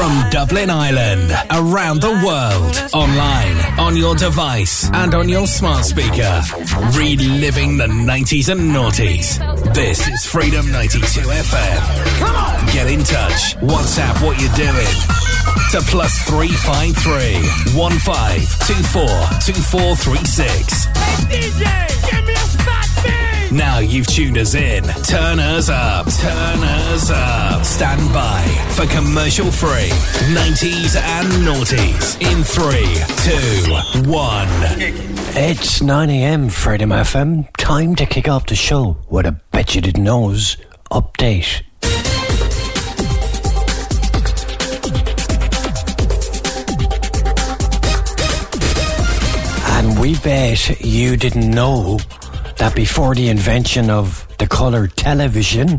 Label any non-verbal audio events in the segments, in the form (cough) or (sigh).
From Dublin Ireland, around the world, online, on your device, and on your smart speaker. Reliving the 90s and noughties. This is Freedom 92 FM. Come on! Get in touch. WhatsApp what you're doing. To plus 353 1524 2436. DJ, give me a now you've tuned us in. Turn us up. Turn us up. Stand by for commercial free 90s and noughties in 3, 2, 1. It's 9 a.m. Freedom FM. Time to kick off the show with a Bet You Didn't Know's update. And we bet you didn't know that before the invention of the colour television,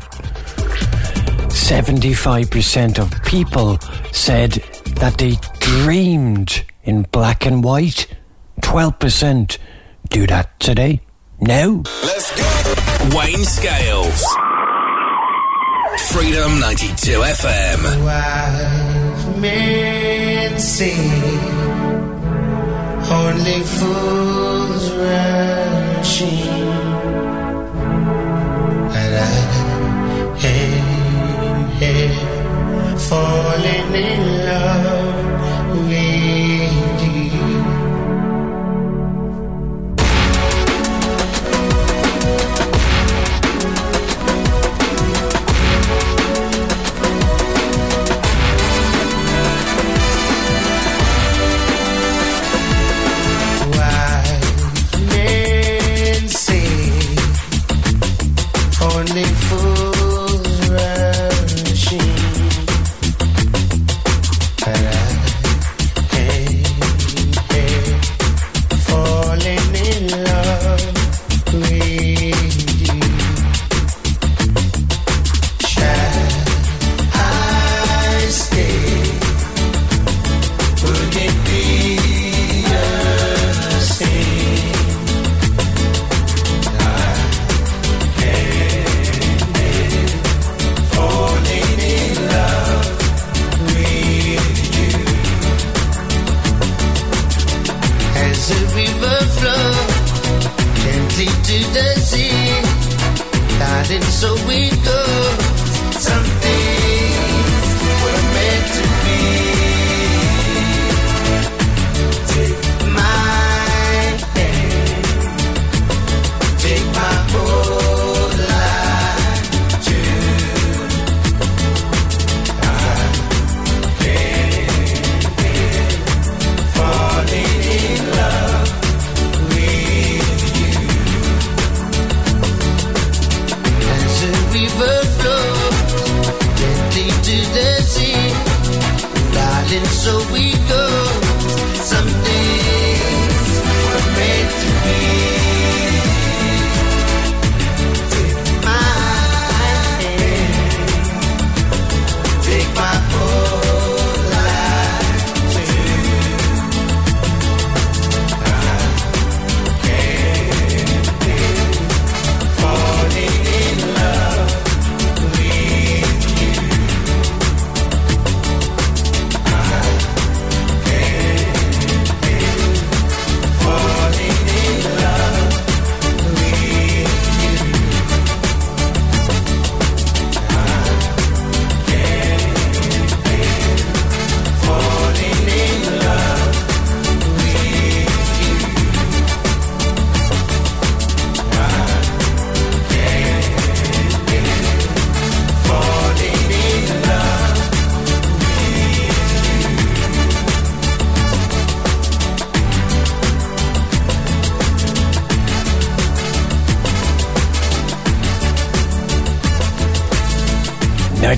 75% of people said that they dreamed in black and white. 12% do that today. Now. Let's go. Wayne Scales. Freedom 92 FM. Wise men say only fools rushing. Falling in love with you. Wise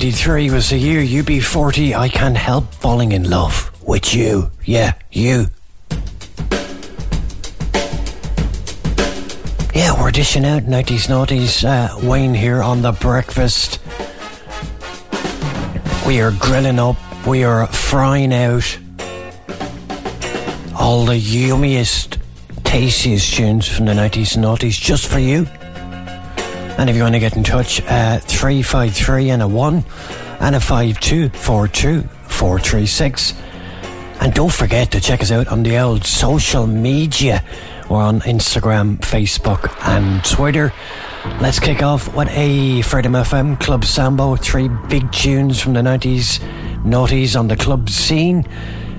Thirty-three was the year You be forty. I Can't Help Falling in Love with You. Yeah, you. Yeah, we're dishing out 90s noughties. Uh, Wayne here on The Breakfast. We are grilling up, we are frying out all the yummiest, tastiest tunes from the 90s noughties just for you. And if you want to get in touch, uh, 353 and a 1 and a 5242 436. And don't forget to check us out on the old social media. We're on Instagram, Facebook, and Twitter. Let's kick off with a Freedom FM Club Sambo. Three big tunes from the 90s, noughties on the club scene.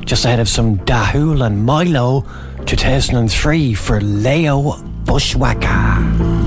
Just ahead of some Dahul and Mylo, 2003 for Leo Bushwhacker.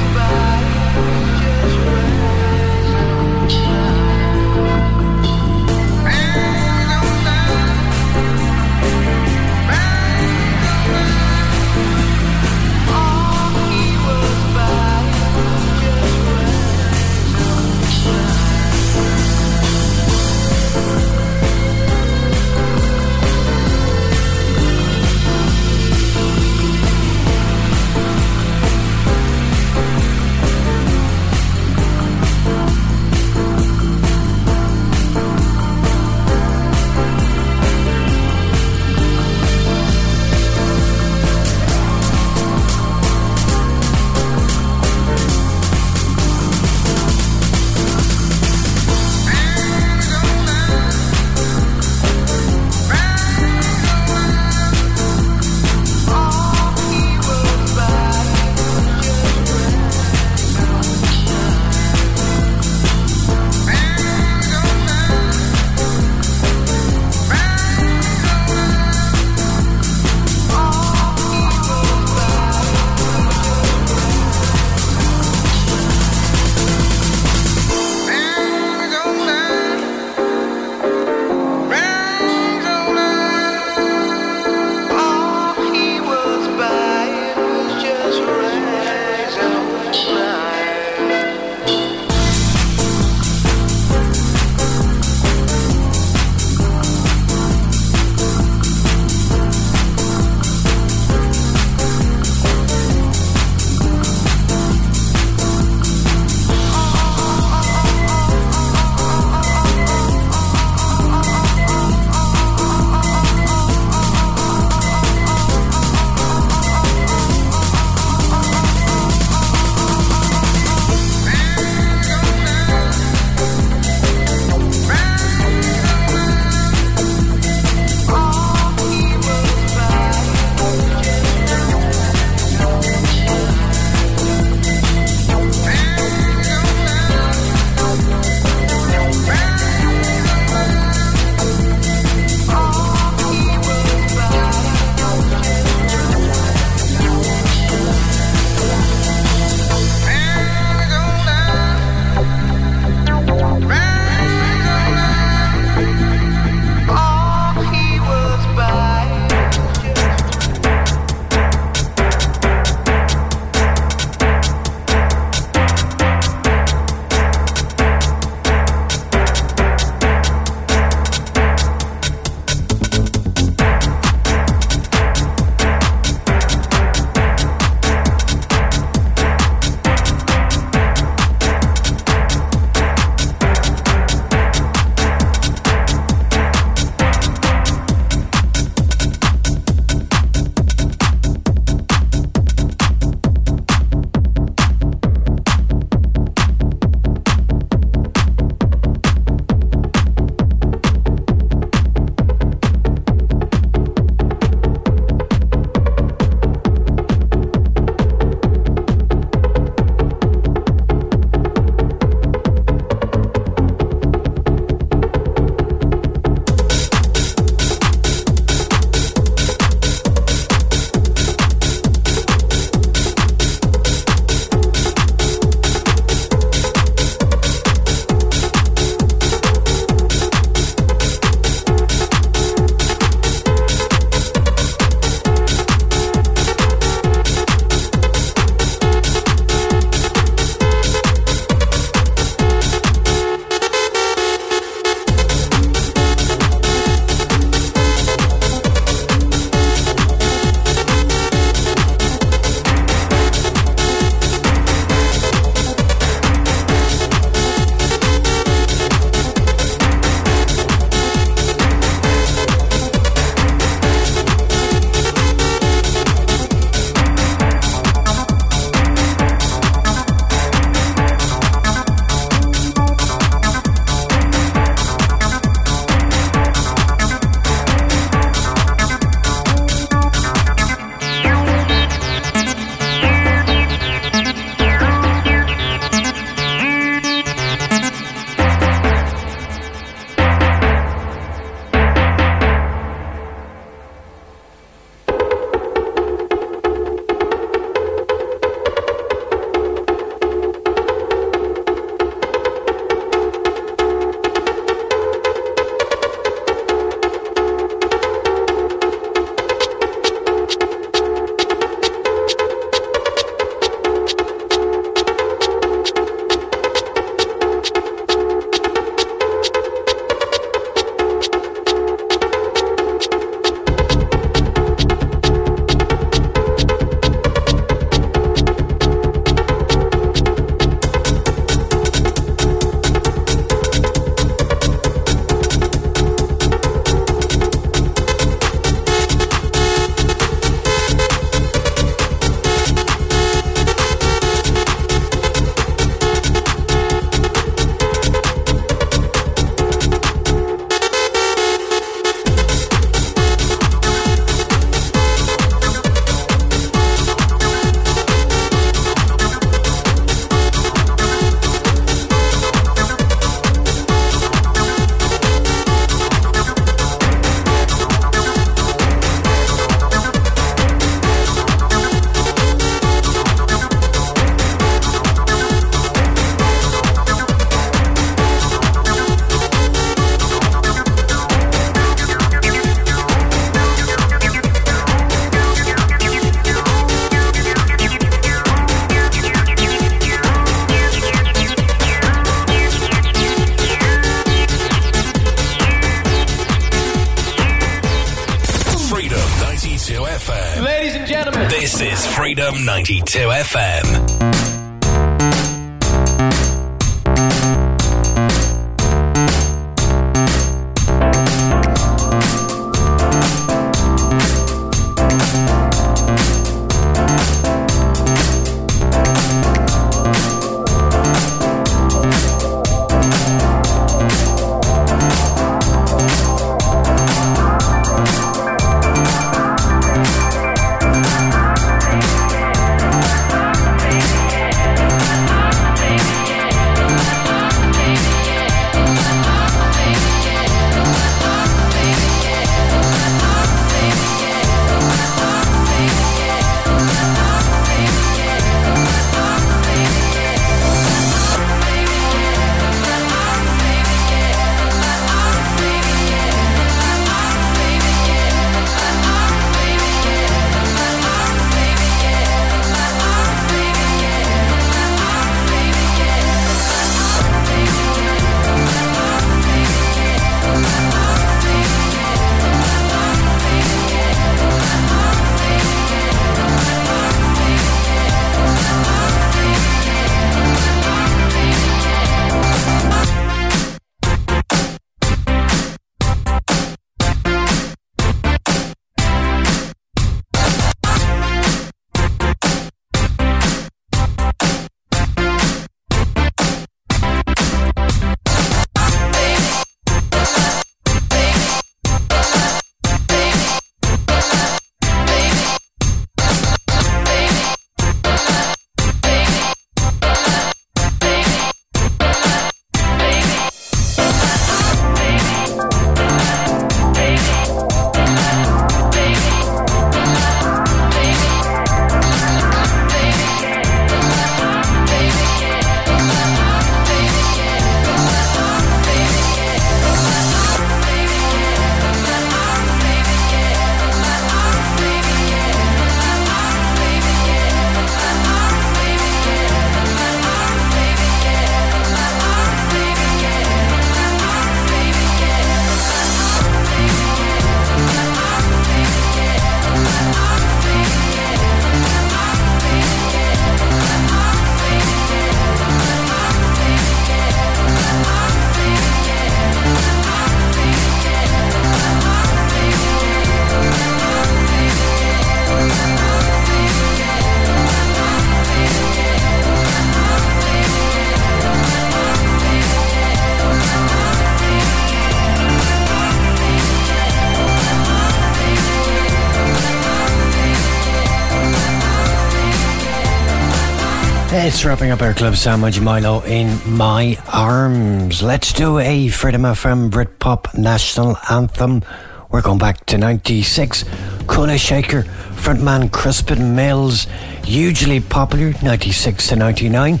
It's wrapping up our club sandwich, Mylo in my arms. Let's do a Freedom FM Britpop national anthem. We're going back to 96. Kula Shaker, frontman Crispin Mills, hugely popular 96 to 99,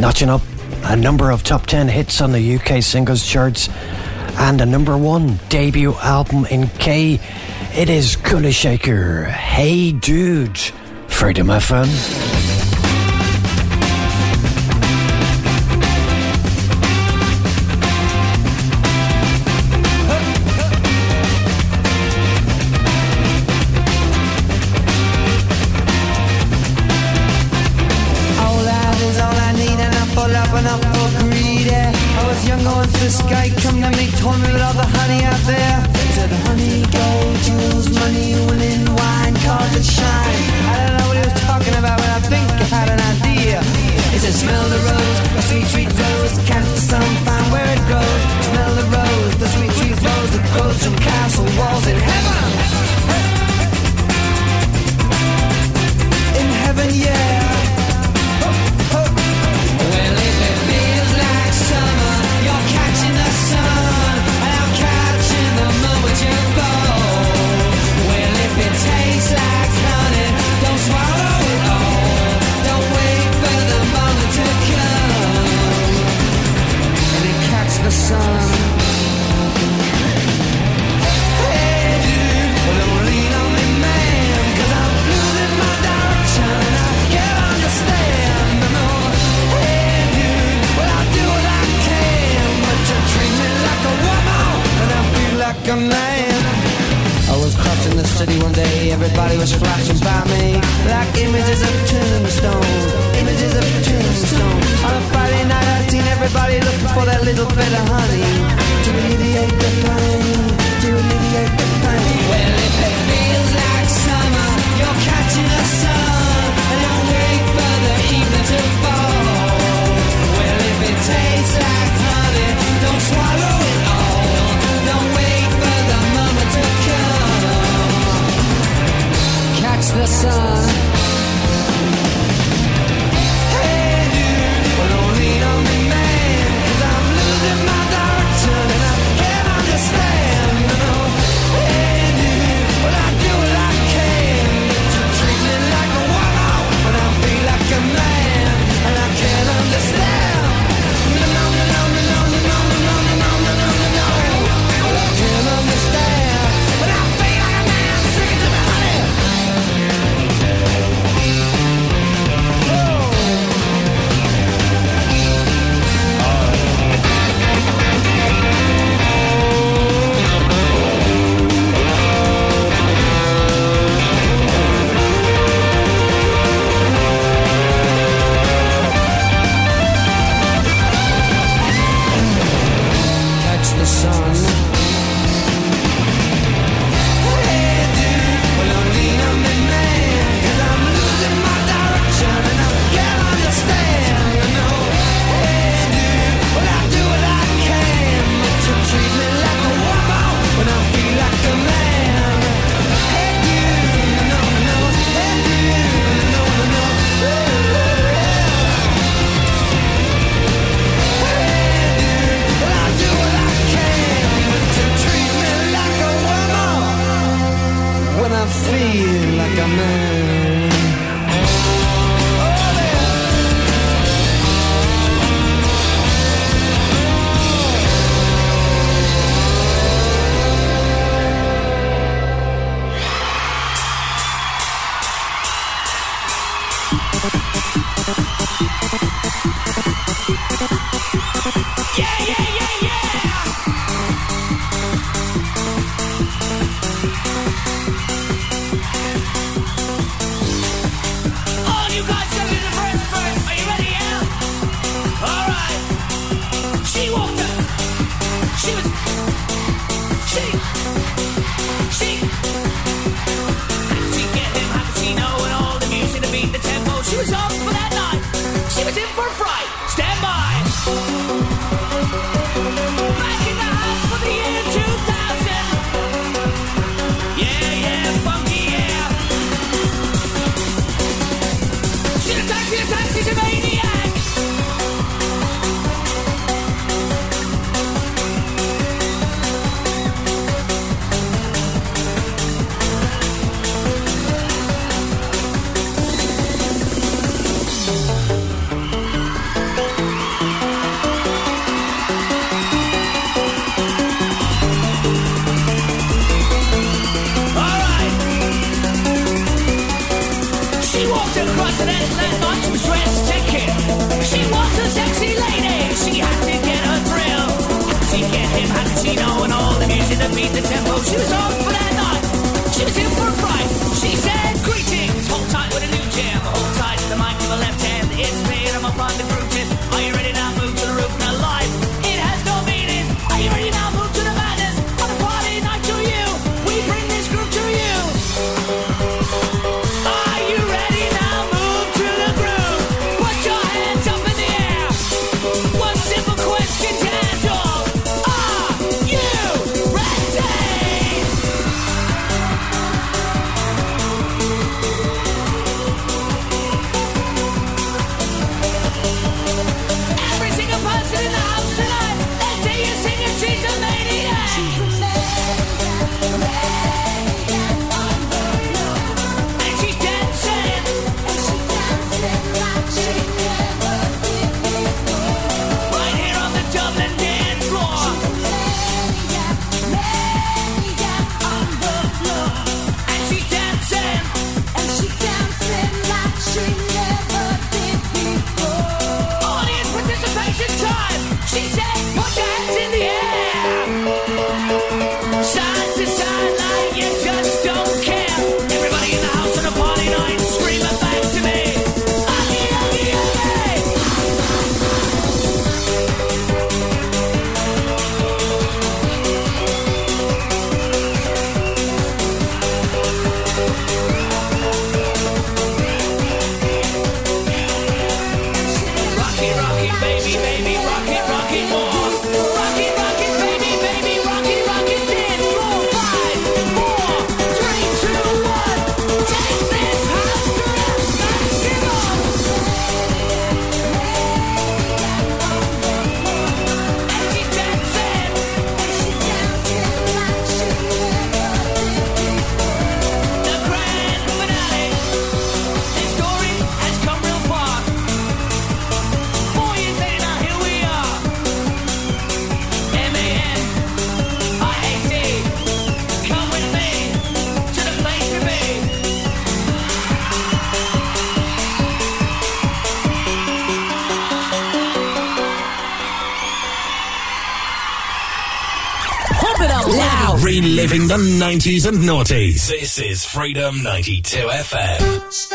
notching up a number of top 10 hits on the UK singles charts and a number one debut album in K. It is Kula Shaker. Hey Dude, Freedom FM. The 90s and noughties. This is Freedom 92 FM.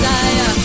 desire.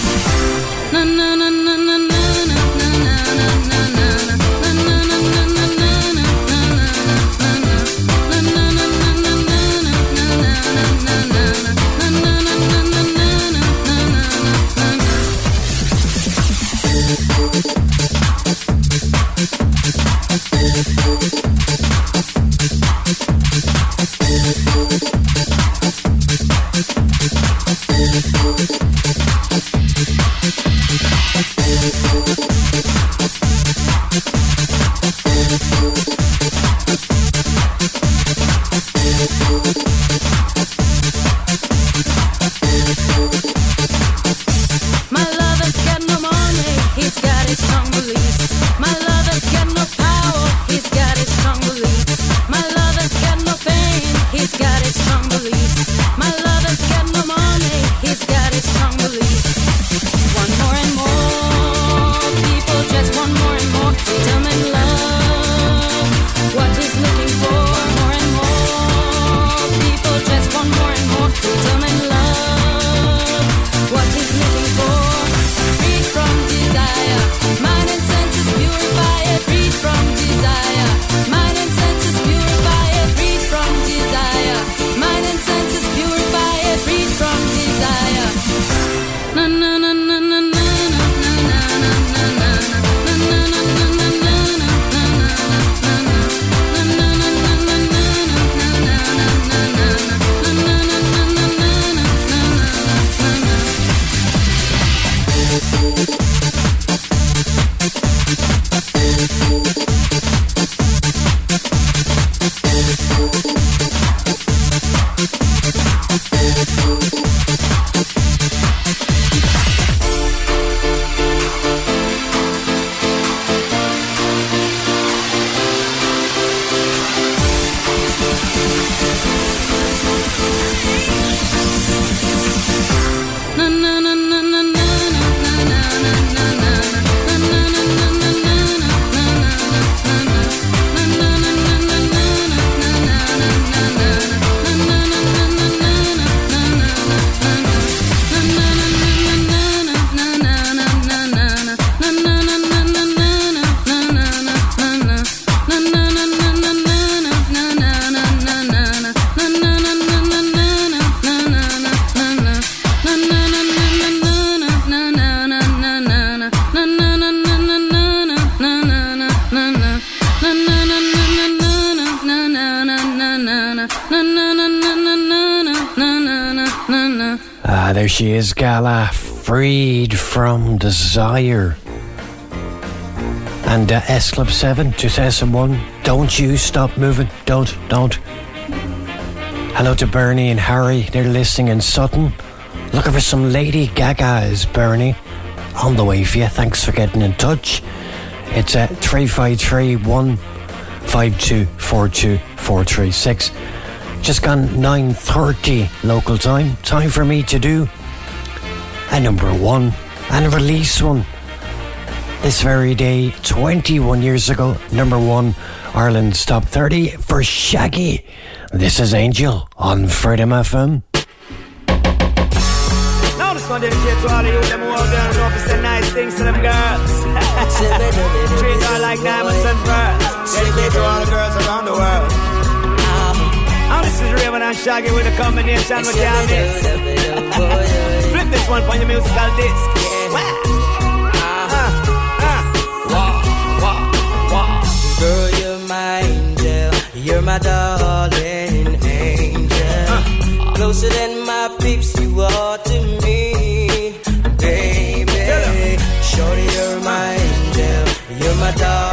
From desire. And uh, S Club 7, 2001, don't you stop moving. Don't, don't. Hello to Bernie and Harry, they're listening in Sutton. Looking for some Lady Gaga's, Bernie. On the way for you, thanks for getting in touch. It's at 353 152 42436. Just gone 9.30 local time. Time for me to do a number one and a release one. This very day, 21 years ago, number one, Ireland's top 30 for Shaggy. This is Angel on Freedom FM. Now this one dedicated to all of you them who out there and know if say nice things to them girls. (laughs) Treat her like diamonds and pearls. Dedicated to all the girls around the world. Now this is Rayvon and Shaggy with a combination with can't. Oh, Flip this one for your musical disc. You're my darling angel. Closer than my peeps, you are to me, baby. Shorty, you're my angel. You're my darling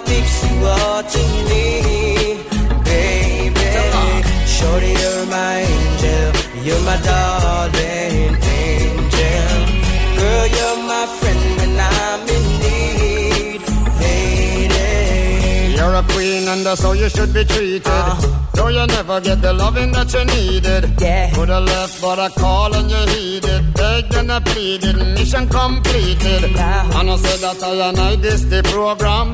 are me, baby. Shorty, you're my angel. You're my darling angel. Girl, you're my friend when I'm in need, lady. You're a queen and that's how you should be treated. Uh-huh. Though you never get the loving that you needed. Yeah. Could have left, but I call and you heeded. Begged and I pleaded, mission completed. Wow. And I said that I and I this the program.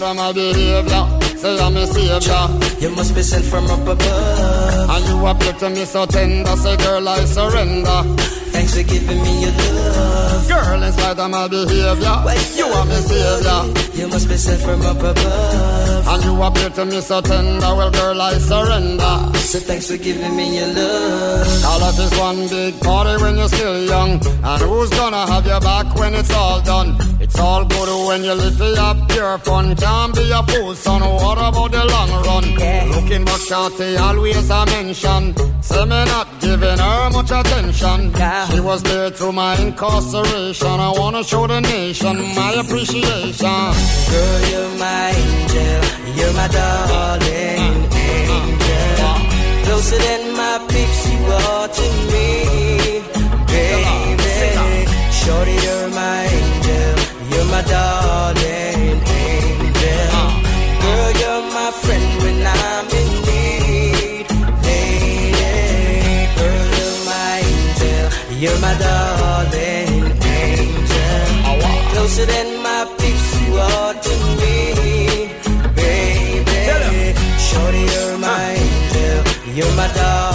lady. Girl, in spite of my behavior, say I'm a savior. You must be sent from up above. And you appear to me so tender, say girl I surrender. Thanks for giving me your love. Girl, in spite of my behavior, you are my savior. You must be sent from up above. And you appear to me so tender, well girl I surrender. So thanks for giving me your love. All of this one big party when you're still young. And who's gonna have your back when it's all done? It's all good when you live for your pure fun. Can't be a fool, son. What about the long run? Yeah. Looking back, shorty, always I mention. Say me not giving her much attention. Yeah. She was there through my incarceration. I wanna show the nation my appreciation. Girl, you're my angel. You're my darling angel. Closer than my peeps, you are to me, baby. Shorty, you're my angel. You're my darling friend when I'm in need, lady. Girl, you're my angel. You're my darling angel. Closer than my peeps, you are to me, baby. Shorty, you're my angel. You're my darling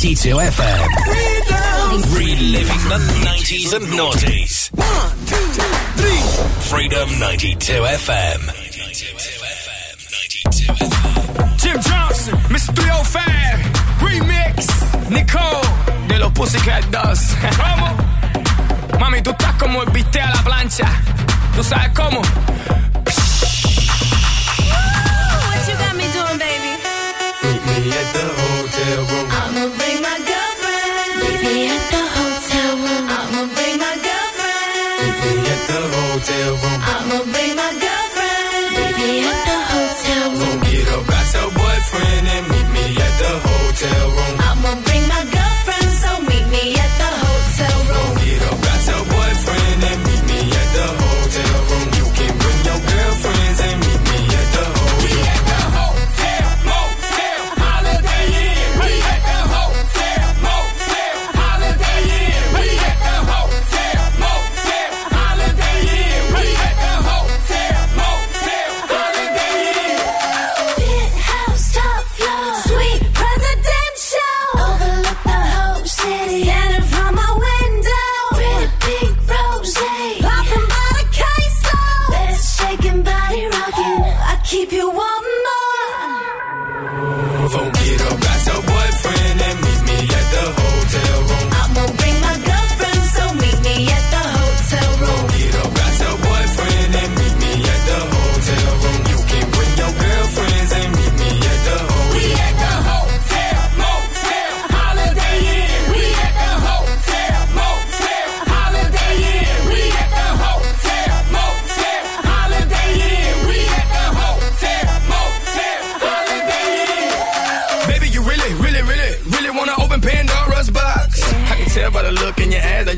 92 FM. Reliving the 90s and noughties. Freedom 92 FM. Jim Jonsin, Mr. 305, Remix, Nicole, de los Pussycat Dolls. ¿Cómo? Mami, tú estás como el viste a la plancha. ¿Tú sabes cómo? What you got me doing, baby? Meet me at the hotel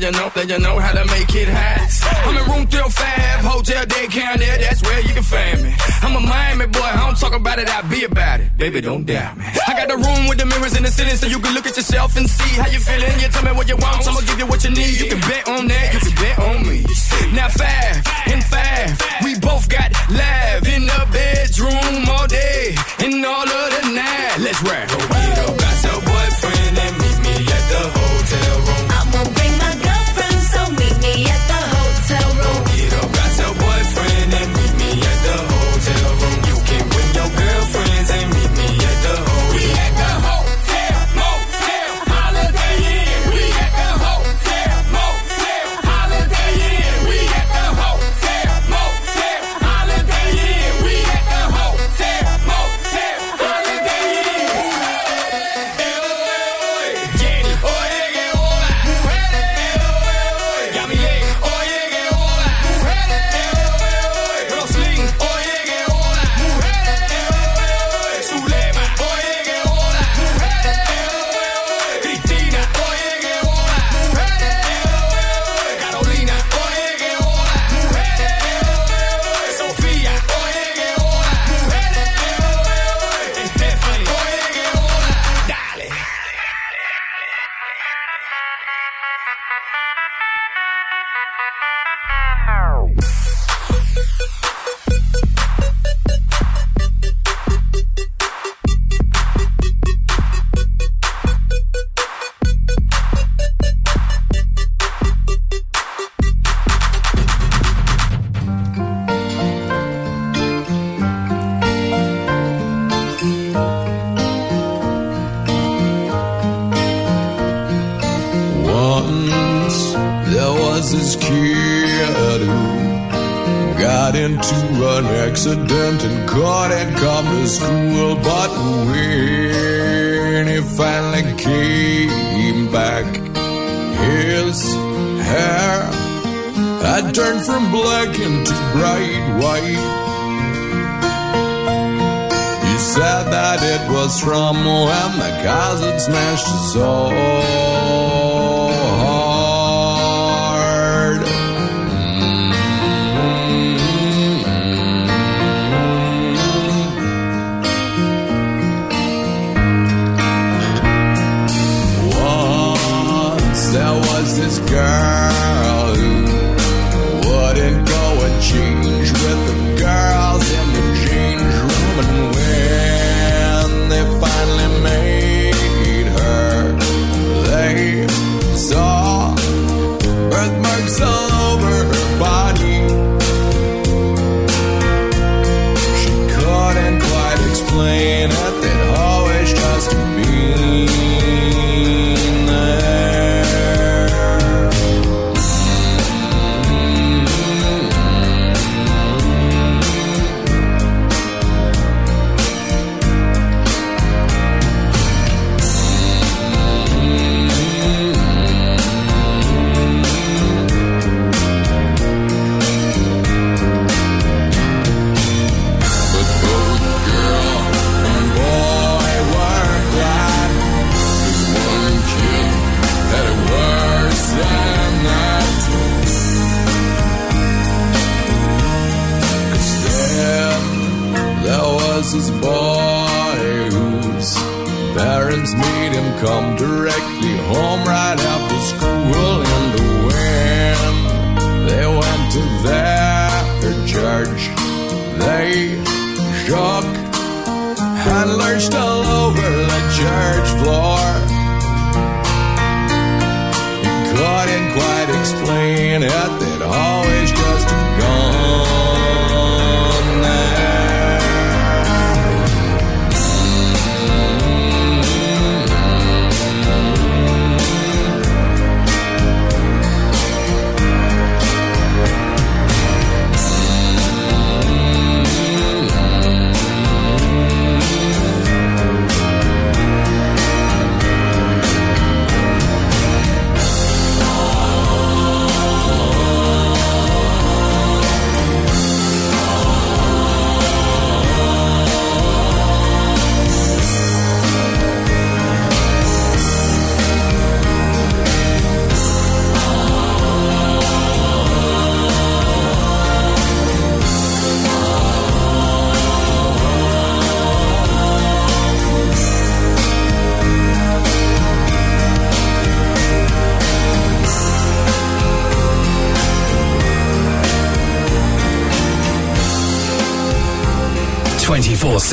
you know that you know how to make it hot. I'm in room 305, hotel Dade County, that's where you can find me. I'm a Miami boy, I don't talk about it, I be about it. Baby, don't doubt me. I got the room with the mirrors in the ceiling so you can look at yourself and see how you feeling. You tell me what you want, I'ma give you what you need. You can bet on that, you can bet on me. Now five and five, we both got live in the bedroom all day and all of the night. Let's rap.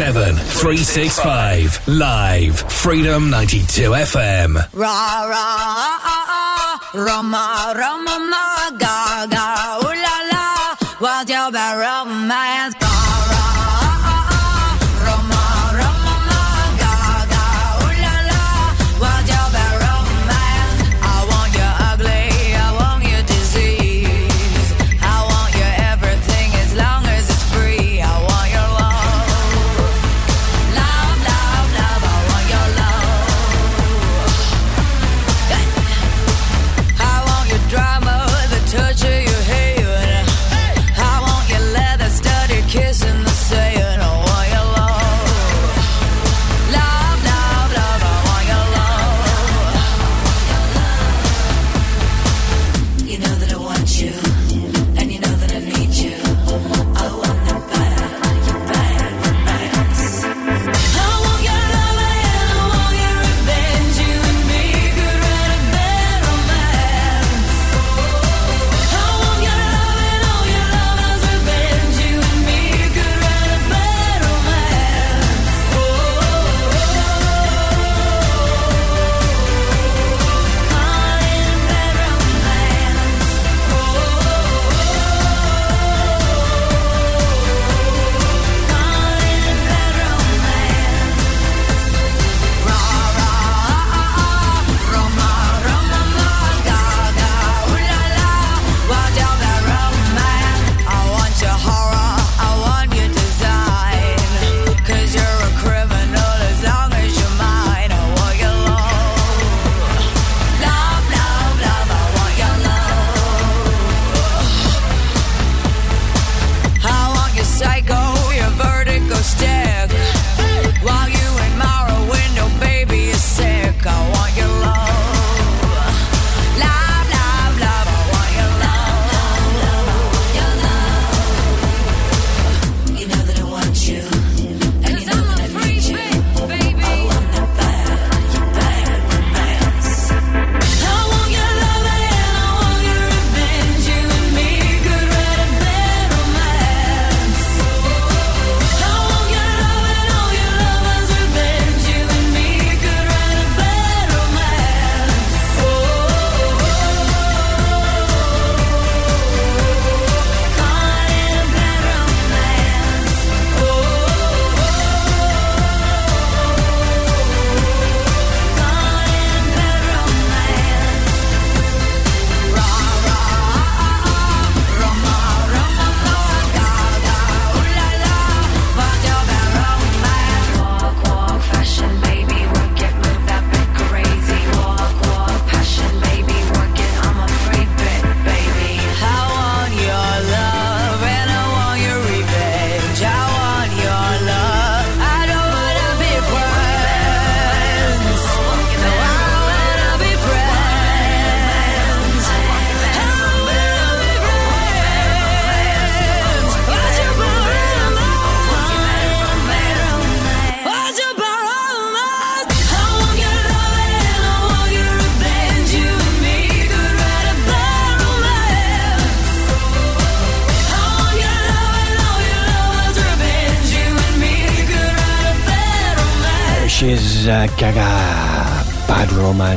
365 live Freedom 92 FM. Ra ra ah, ah, ah, rama, rama,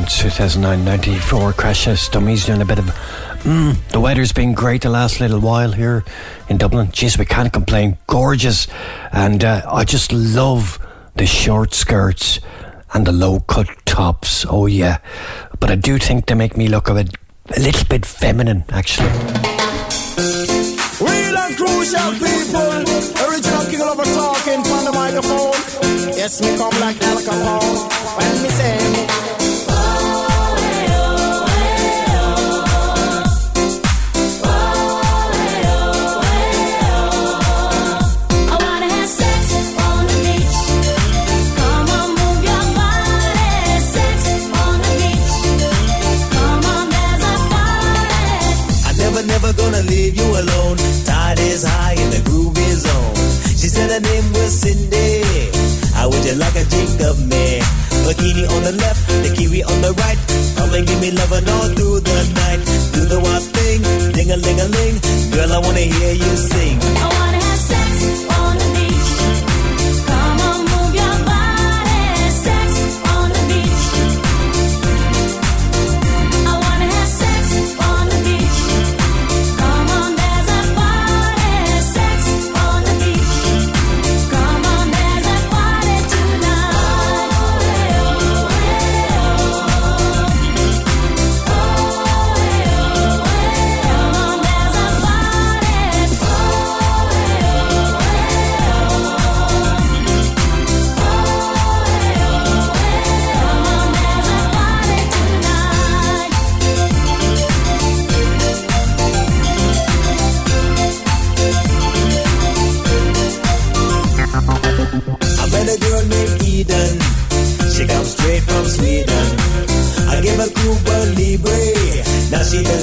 Prince 2009 94 Crash House Dummies doing a bit of mm, the weather's been great the last little while here in Dublin. Jeez we can't complain. Gorgeous. And uh, I just love the short skirts and the low cut tops. Oh yeah. But I do think they make me look a bit a little bit feminine actually. Real and crucial people. Original king lover talking from the microphone. Yes me come like Al Capone. When me sing on the left, the kiwi on the right. Come and give me love and all through the night. Do the wild thing, ding a ling a ling. Girl, I wanna hear you sing.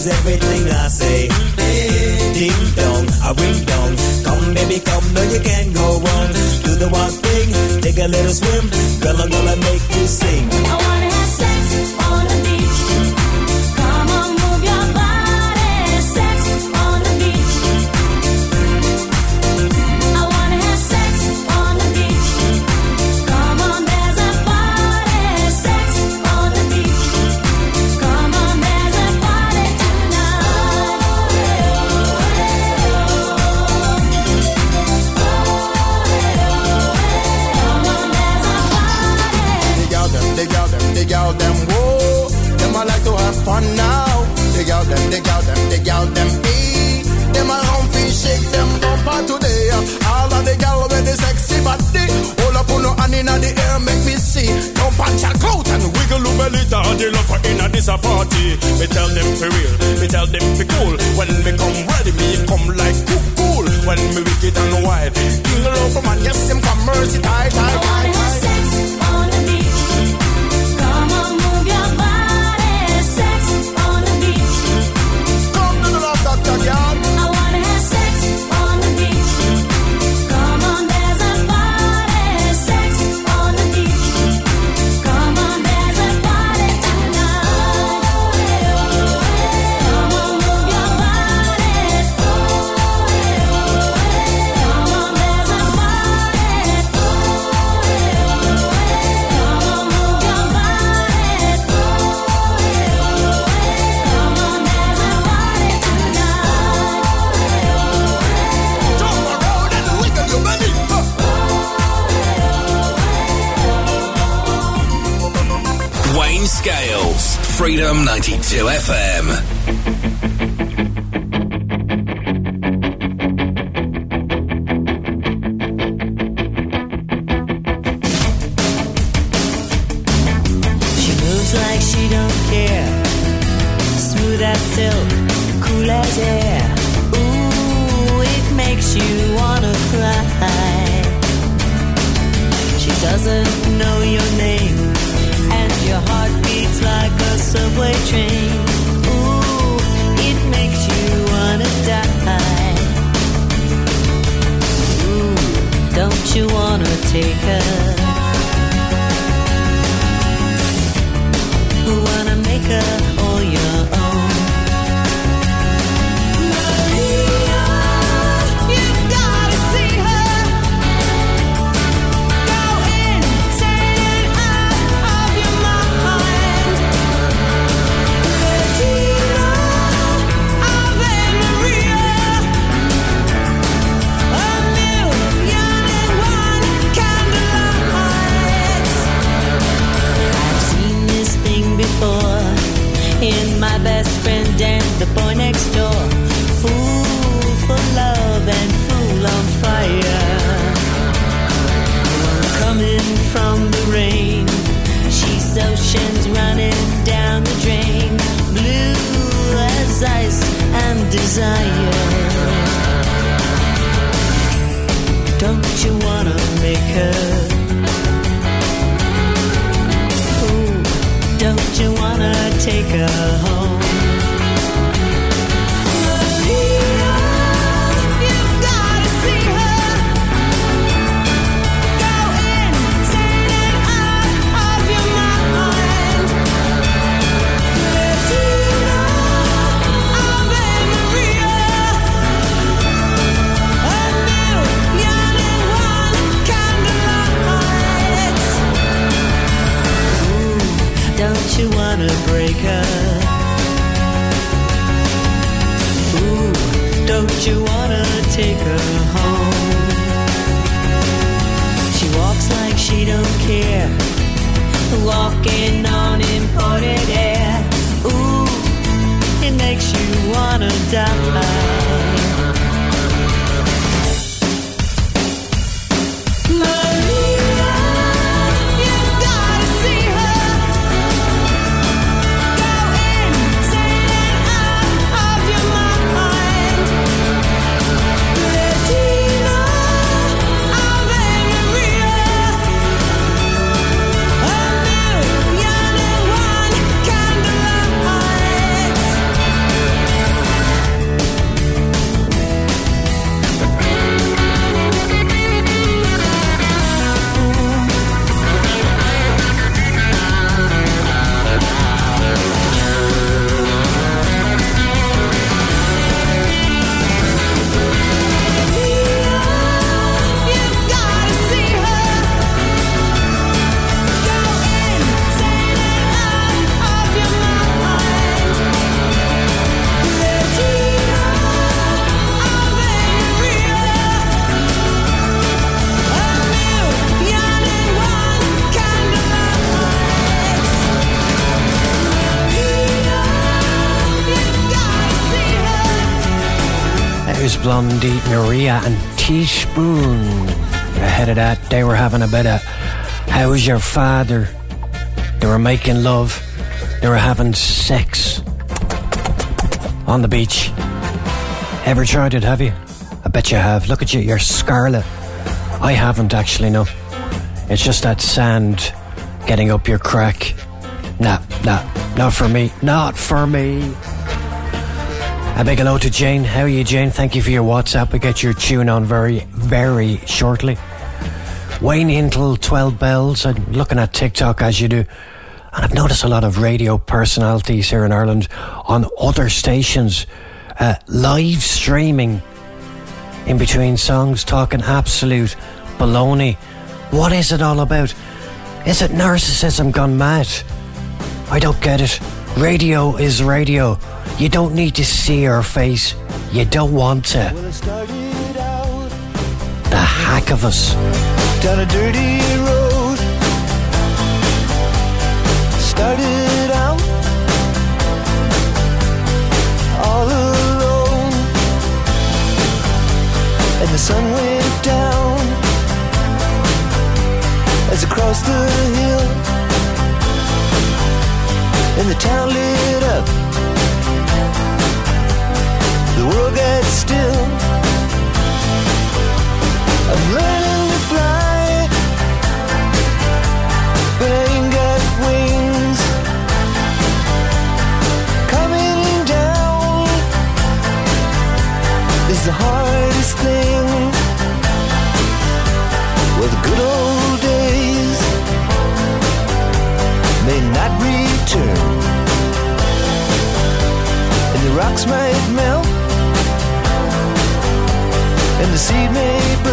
is everything I say. Ding dong, a ring dong. Come baby, come, no you can't go on. Do the wild thing, take a little swim. Girl, I'm gonna make you sing. the lover in a this a party. Me tell them for real, me tell them for cool. When me come ready, me come like cool. cool. When me wicked and wild, king love for man, yes, him come mercy, tight, tight, tight, tight. Freedom 92 FM. Maria and Teaspoon. Ahead of that, they were having a bit of How's Your Father? They were making love. They were having sex on the beach. Ever tried it, have you? I bet you have. Look at you, you're scarlet. I haven't actually, no. It's just that sand getting up your crack. Nah, nah, not for me. Not for me. A big hello to Jane. How are you, Jane? Thank you for your WhatsApp. We get your tune on very, very shortly. Wayne until 12 bells. I'm looking at TikTok as you do. And I've noticed a lot of radio personalities here in Ireland on other stations uh, live streaming in between songs, talking absolute baloney. What is it all about? Is it narcissism gone mad? I don't get it. Radio is radio. You don't need to see her face. You don't want to. The hack of us. down a dirty road. Started out all alone, and the sun went down as I crossed the hill, and the town lit up. The world gets still. I'm learning to fly, but I got wings. Coming down is the hardest thing. Well, the good old days may not return, and the rocks might melt and the seed may burn.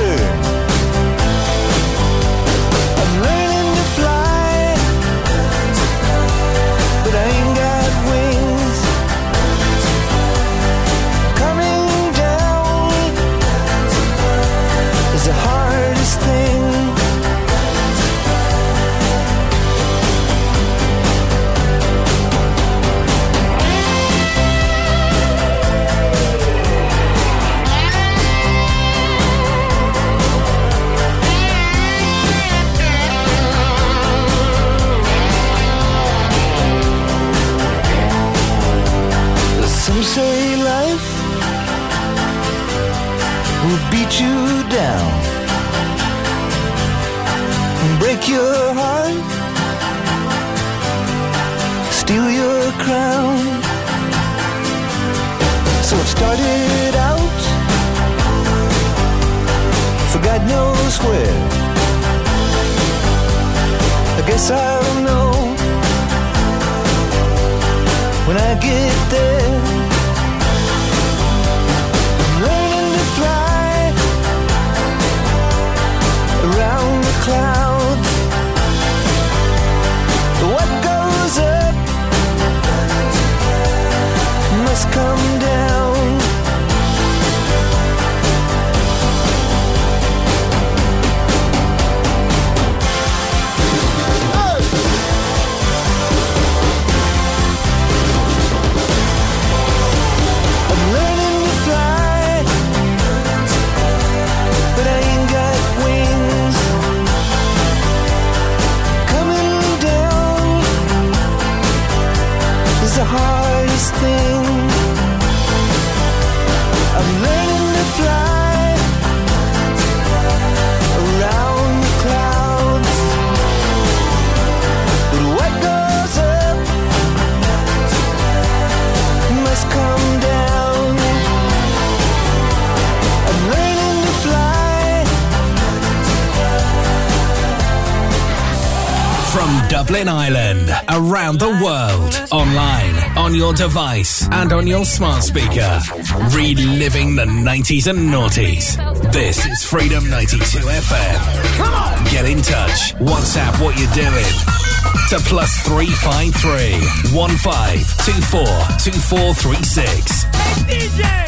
You down and break your heart, steal your crown. So it started out for God knows where. I guess I'll know when I get Dublin Island, around the world, online, on your device, and on your smart speaker. Reliving the 90s and noughties. This is Freedom 92 FM. Come on! Get in touch. WhatsApp what you're doing. To plus 353 1524 2436. DJ,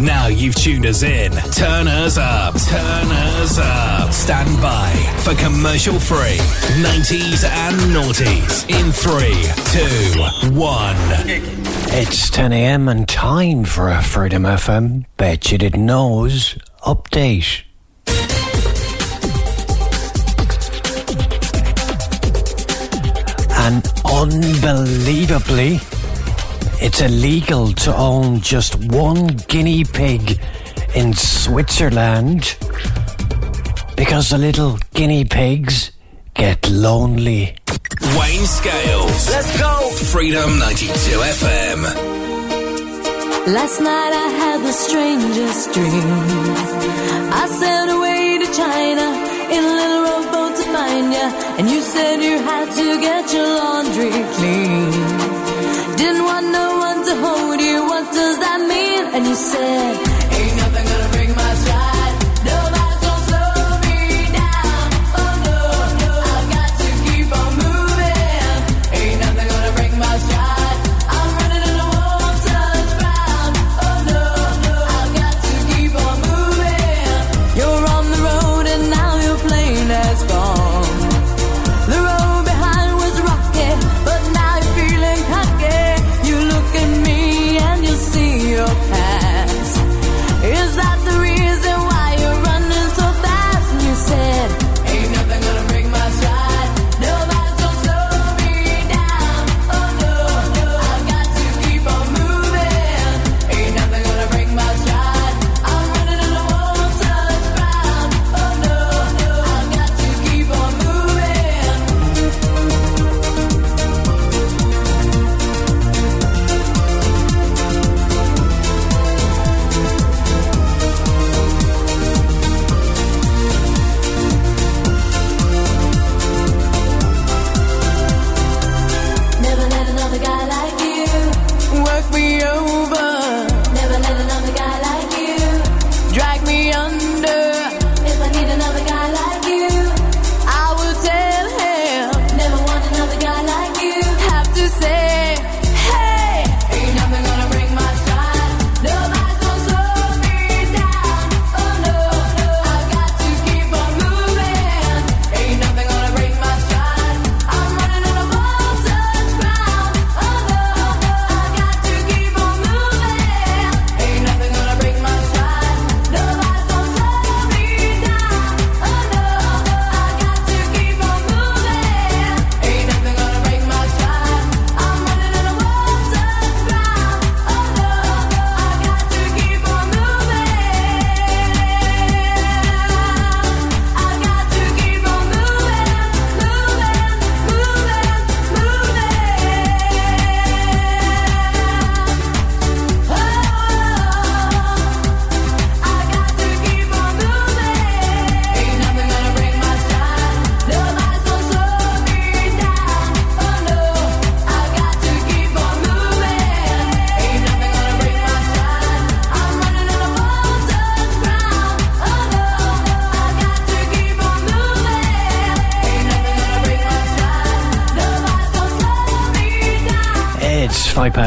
Now you you've tuned us in, turn us up, turn us up. Stand by for commercial free 90s and noughties in three, two, one. It's 10 a.m. and time for a Freedom FM Bet You Didn't Know's update. And unbelievably, it's illegal to own just one guinea pig in Switzerland because the little guinea pigs get lonely. Wayne Scales. Let's go. Freedom 92 FM. Last night I had the strangest dream. I sailed away to China in a little rowboat to find ya, and you said you had to get your laundry clean. Didn't want no one to hold you. What does that mean? And you said,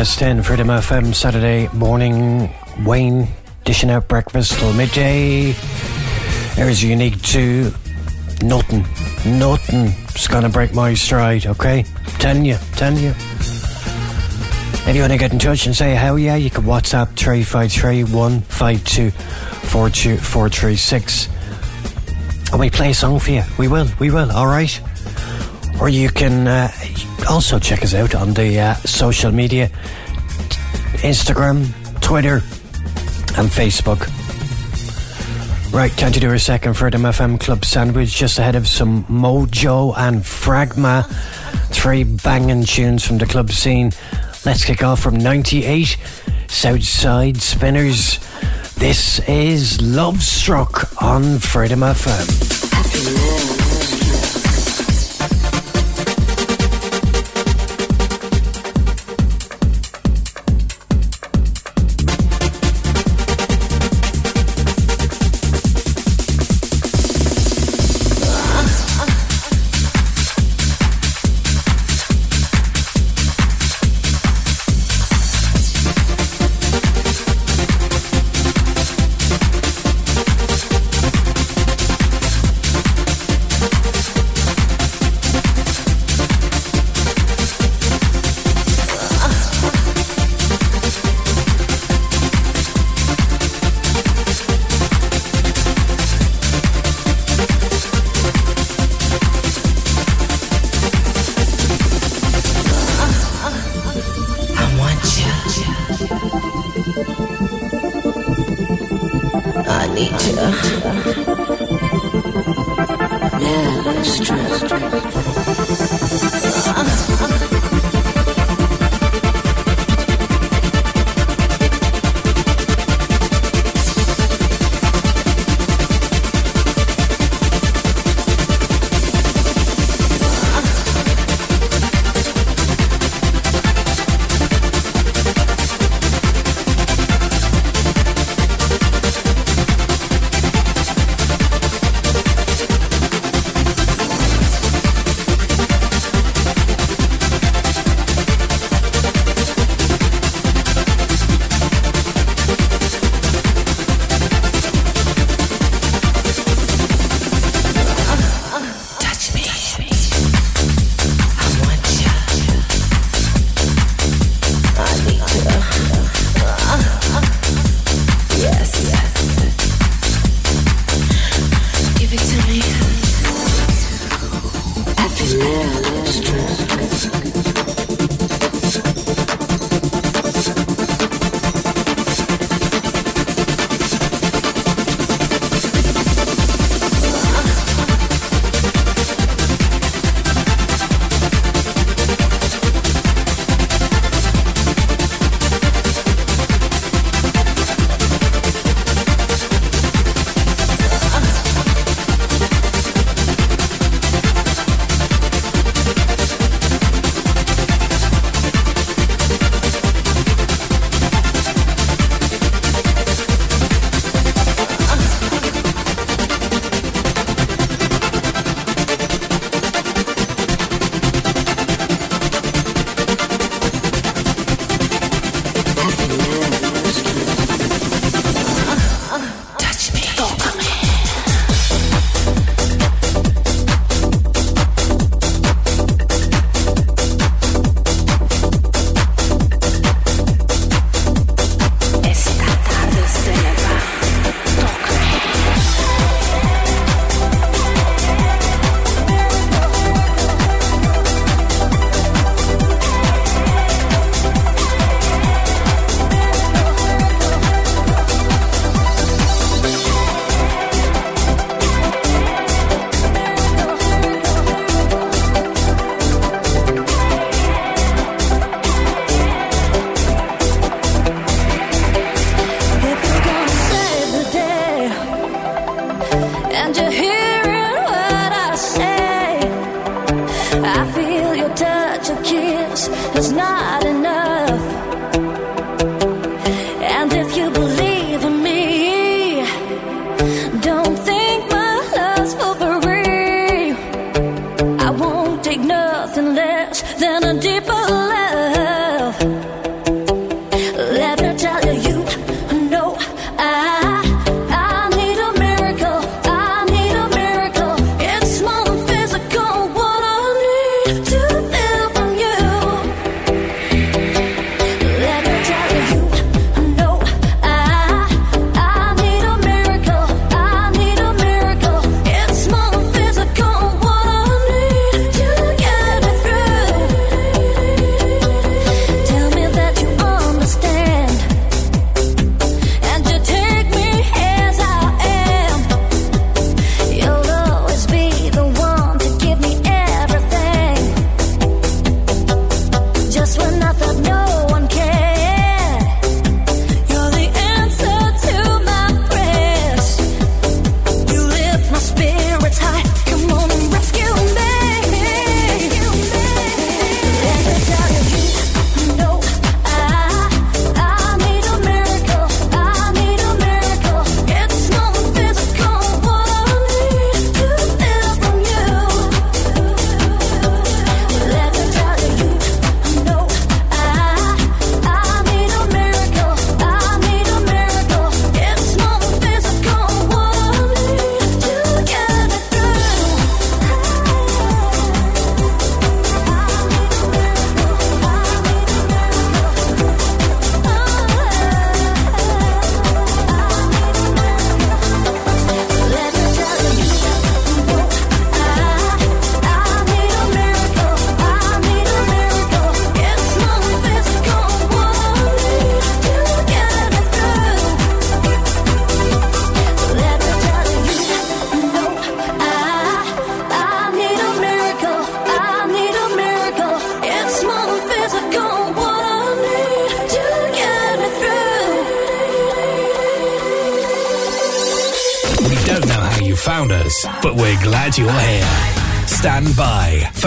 past 10, Freedom FM, Saturday morning. Wayne dishing out breakfast till midday. There's your Unique II Nothing, nothing's gonna break my stride, okay? Telling you, telling you. If you want to get in touch and say how, yeah, you can WhatsApp 353 152 42436. And we play a song for you. We will, we will, alright? Or you can uh, also check us out on the uh, social media Instagram, Twitter, and Facebook. Right, time to do a second Freedom FM Club sandwich just ahead of some Modjo and Fragma. Three banging tunes from the club scene. Let's kick off from 98 Southside Spinners. This is Luvstruck on Freedom FM.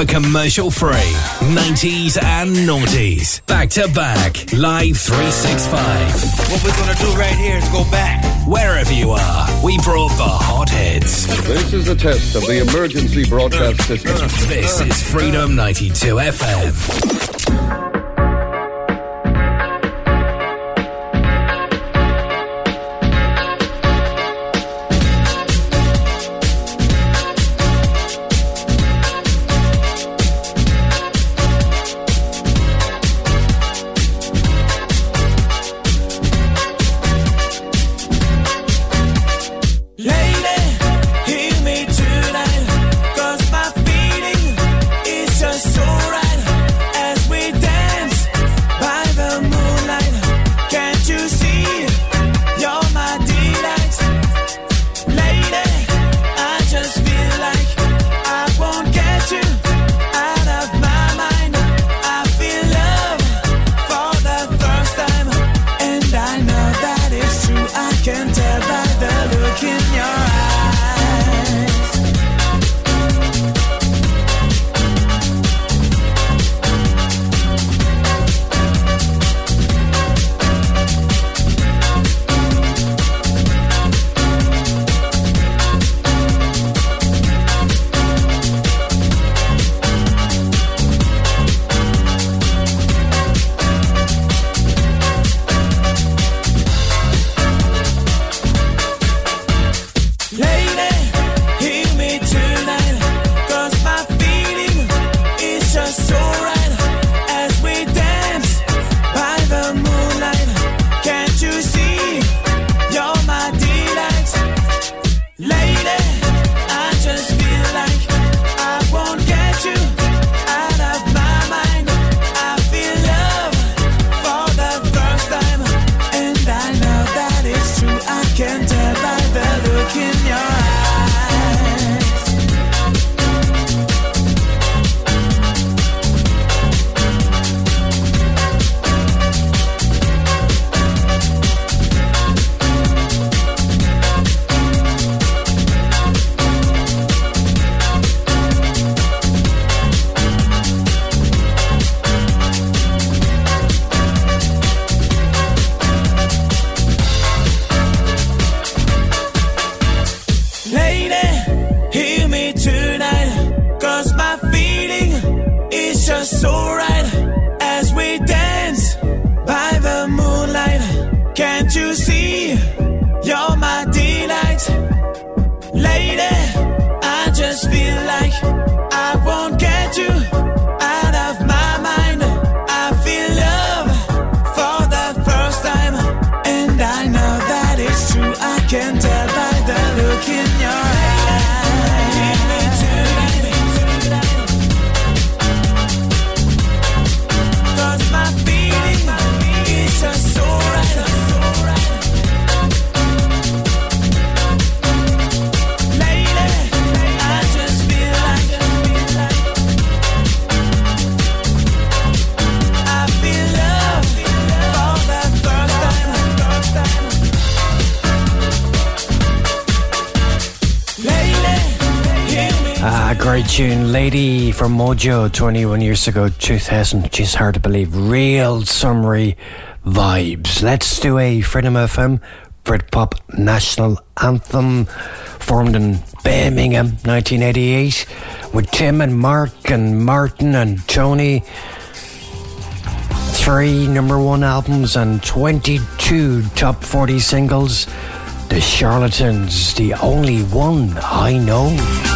for commercial free. 90s and noughties. Back to back. Live 365. What we're going to do right here is go back. Wherever you are, we brought the hot heads. This is a test of the emergency broadcast system. This is Freedom 92 FM. from Modjo 21 years ago, 2000. She's hard to believe. Real summary vibes. Let's do a Freedom FM Britpop national anthem formed in Birmingham 1988 with Tim and Mark and Martin and Tony. Three number one albums and 22 top 40 singles. The Charlatans, the only one I know.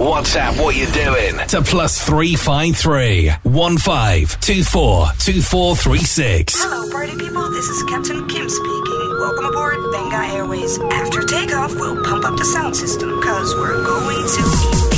WhatsApp what you're doing to plus 353 1524 Hello, party people. This is Captain Kim speaking. Welcome aboard Venga Airways. After takeoff, we'll pump up the sound system because we're going to.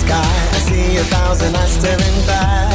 sky. I see a thousand eyes staring back.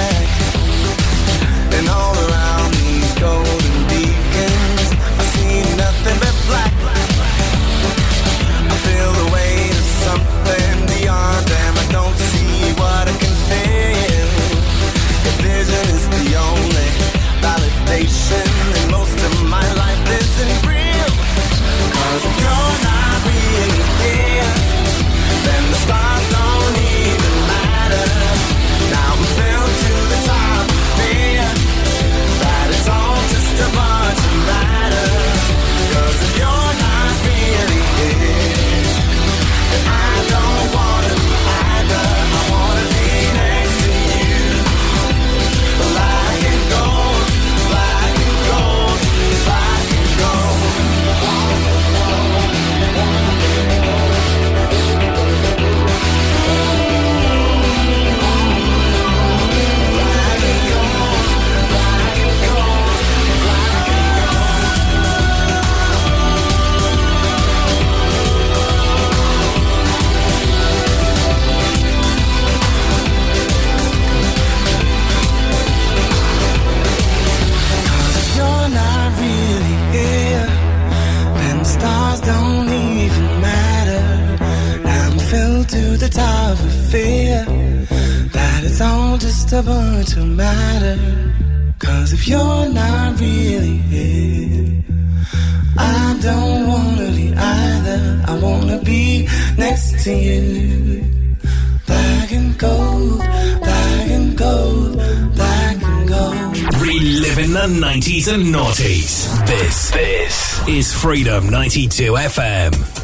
Of matter. Cause if you're not really here, I don't wanna be either. I wanna be next to you. Black and gold, black and gold, black and gold. Reliving the 90s and noughties. This, this is Freedom 92 FM.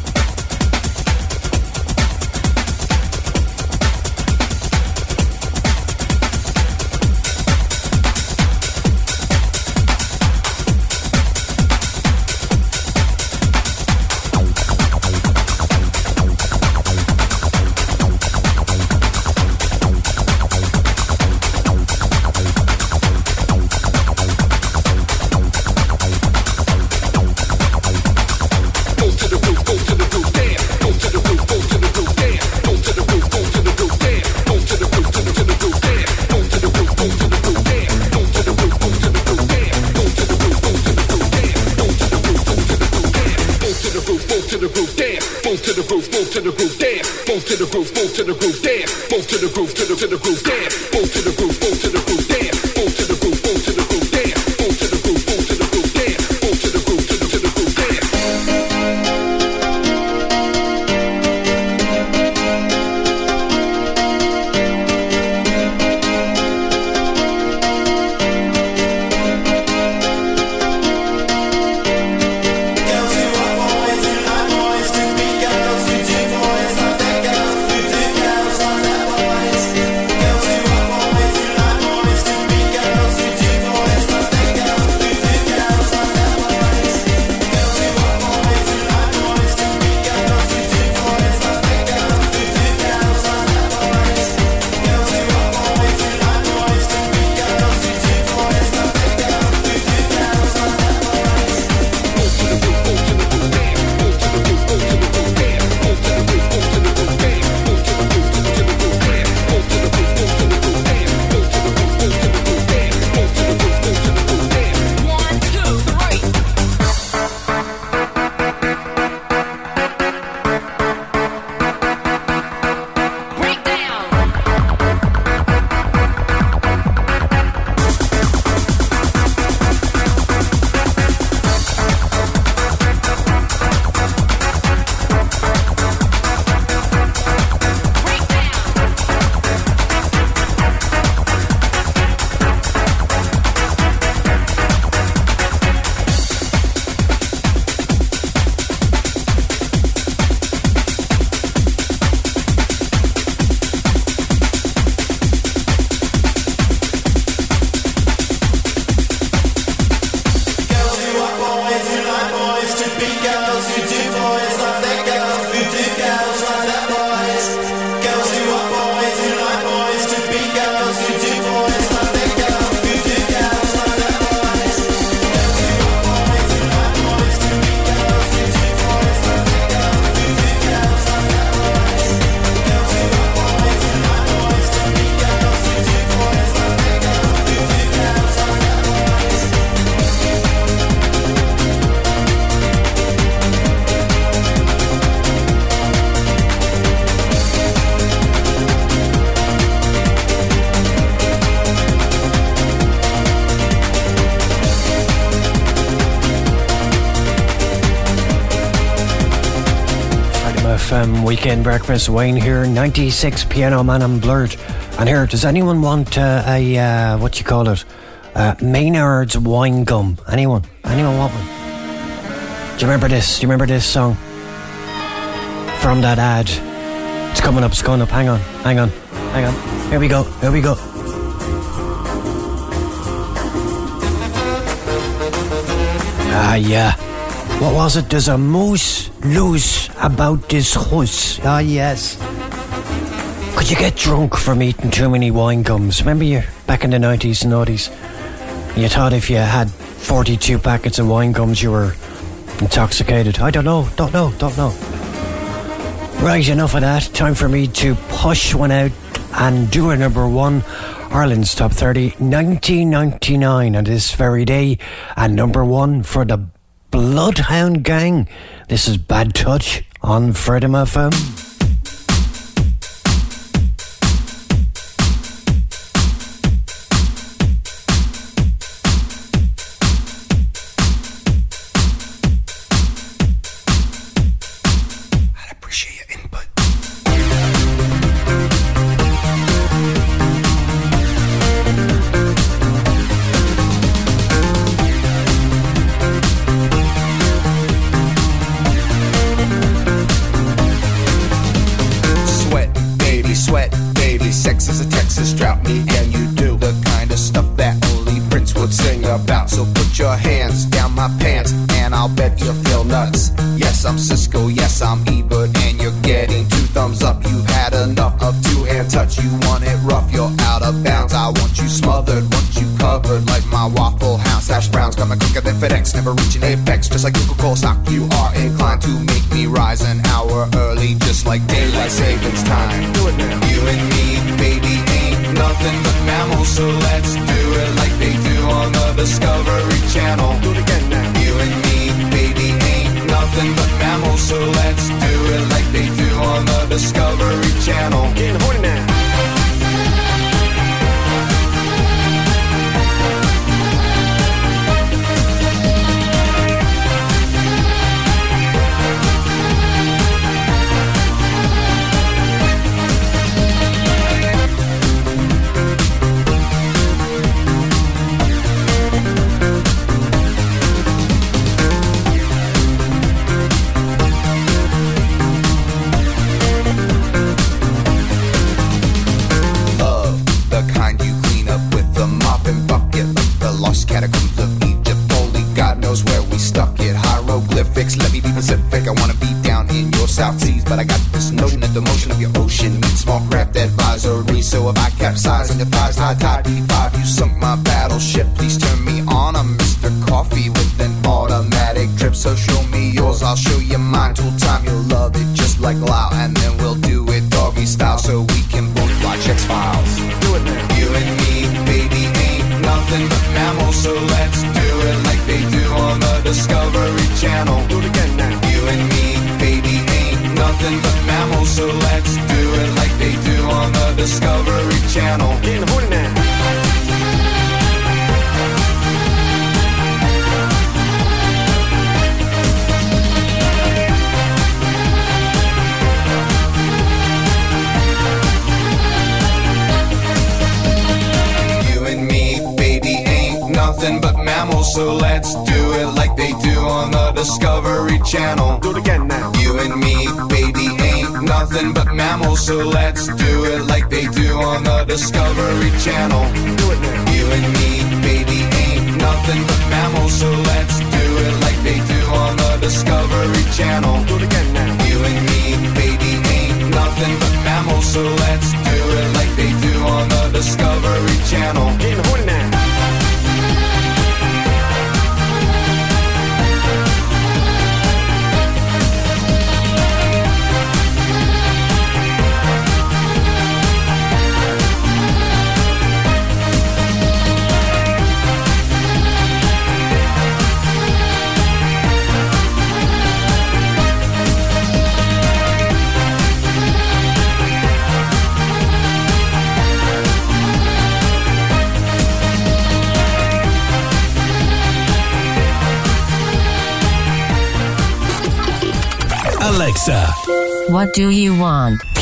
Weekend breakfast. Wayne here, 96 Piano Man and Blurred. And here, does anyone want uh, a, uh, what you call it? Uh, Maynard's wine gum. Anyone? Anyone want one? Do you remember this? Do you remember this song? From that ad. It's coming up, it's coming up. Hang on, hang on, hang on. Here we go, here we go. Ah, yeah. What was it? Does a moose loose about this house. Ah, yes. Could you get drunk from eating too many wine gums? Remember you back in the 90s and 90s? You thought if you had 42 packets of wine gums, you were intoxicated. I don't know, don't know, don't know. Right, enough of that. Time for me to push one out and do a number one. Ireland's Top 30, 1999 on this very day. And number one for the Bloodhound Gang. This is Bad Touch on Freedom FM.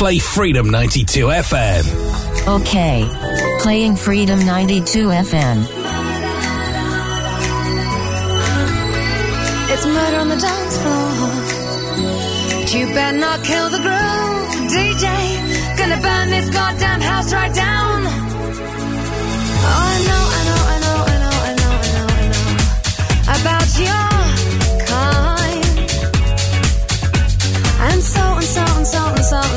play Freedom 92 FM. Okay. Playing Freedom 92 FM. It's murder on the dance floor. But you better not kill the groove, DJ. Gonna burn this goddamn house right down. Oh, I know.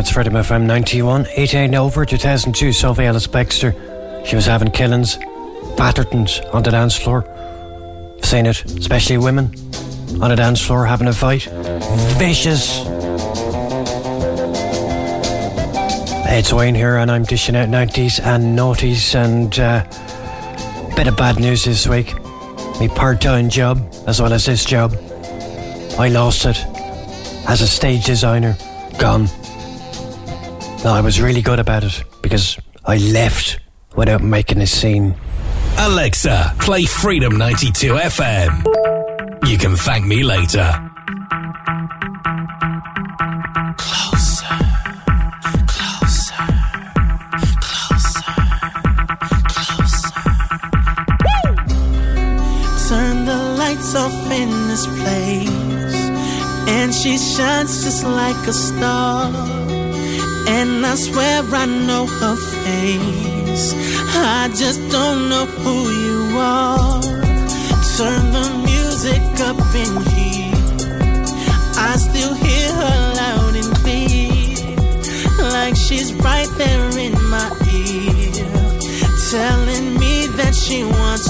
Kravitz, Freedom FM 91, 18 over 2002, Sophie Ellis Bextor. She was having killings, Battertons on the dance floor. I've seen it, especially women on a dance floor having a fight. Vicious. It's Wayne here, and I'm dishing out 90s and noughties, and uh, bit of bad news this week. My part time job, as well as this job, I lost it as a stage designer. Gone. No, I was really good about it because I left without making a scene. Alexa, play Freedom 92 FM. You can thank me later. Closer, closer, closer, closer. Turn the lights off in this place. And she shines just like a star. And I swear I know her face. I just don't know who you are. Turn the music up in here. I still hear her loud and clear. Like she's right there in my ear. Telling me that she wants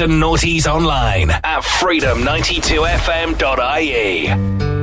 and noughties online at freedom92fm.ie.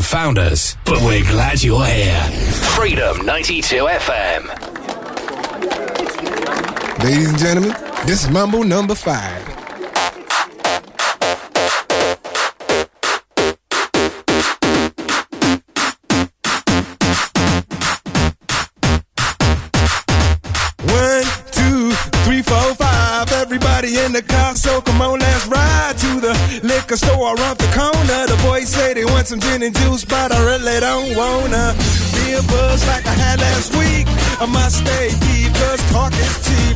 you found us, but we're glad you're here. Freedom 92 FM. Ladies and gentlemen, this is Mambo number five. Some gin and juice, but I really don't wanna be a buzz like I had last week. I must stay deep, cause talk is cheap.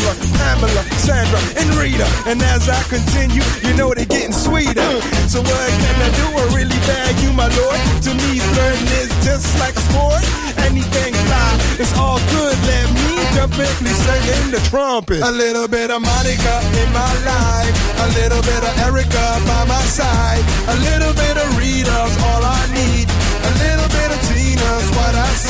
Angela, Pamela, Sandra, and Rita. And as I continue, you know they're getting sweeter. So what can I do? I really bag you, my lord. To me, flirting is just like a sport. Anything fly, it's all good. Let me jump in, please sing the trumpet. A little bit of Monica in my life. A little bit of Erica by my side. A little bit of Rita's all I need. A little bit of Tina's what I see.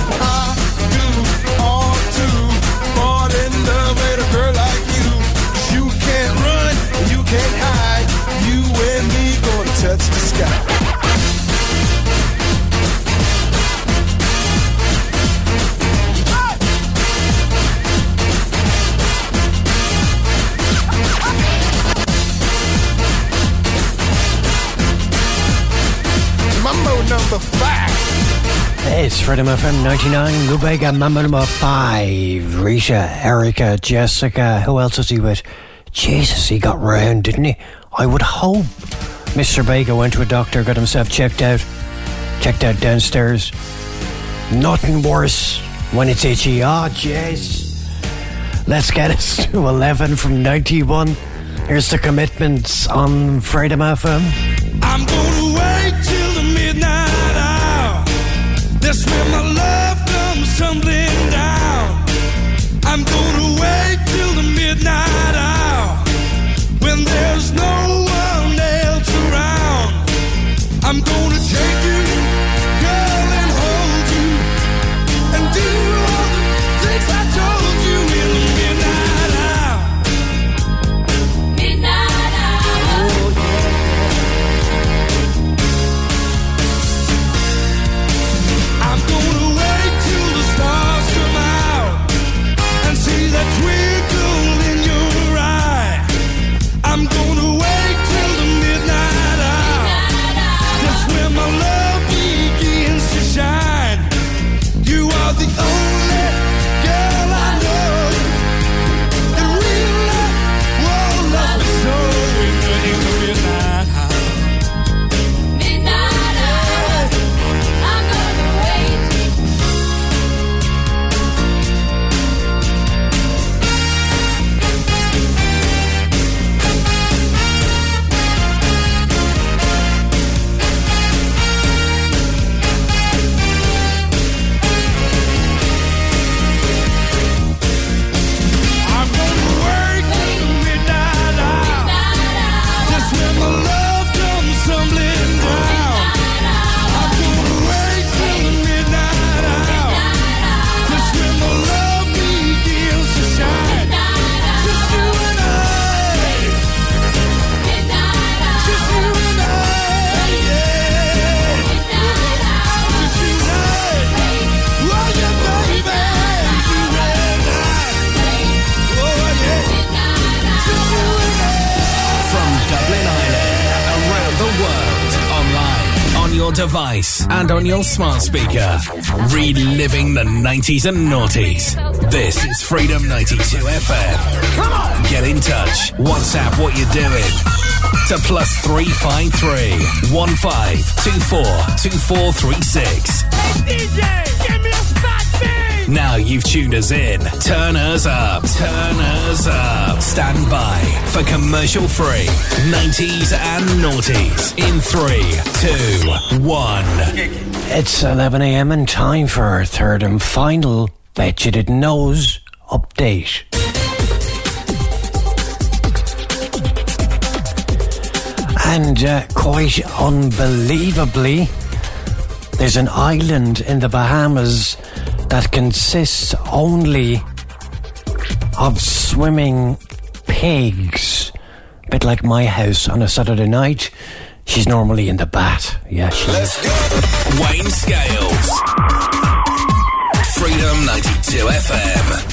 It's Freedom FM 99, Lou Bega Mambo number 5. Rita, Erica, Jessica. Who else was he with? Jesus, he got round, didn't he? I would hope Mr. Baker went to a doctor, got himself checked out. Checked out downstairs. Nothing worse when it's itchy. Oh, jeez. Let's get us (laughs) to 11 from 91. Here's the commitments on Freedom FM. That's when my love comes tumbling on your smart speaker. Reliving the 90s and noughties. This is Freedom 92 FM. Come on! Get in touch. WhatsApp what you're doing. To plus 353 1524 2436. DJ, give me a spot beat. Now you've tuned us in. Turn us up. Turn us up. Stand by for commercial free 90s and noughties in three, two, one. It's 11 a.m. and time for our third and final Bet You Didn't Know's update. And uh, quite unbelievably, there's an island in the Bahamas that consists only of swimming pigs. A bit like my house on a Saturday night. She's normally in the bath. Yeah, sure. Let's go. Wayne Scales. Freedom 92 FM.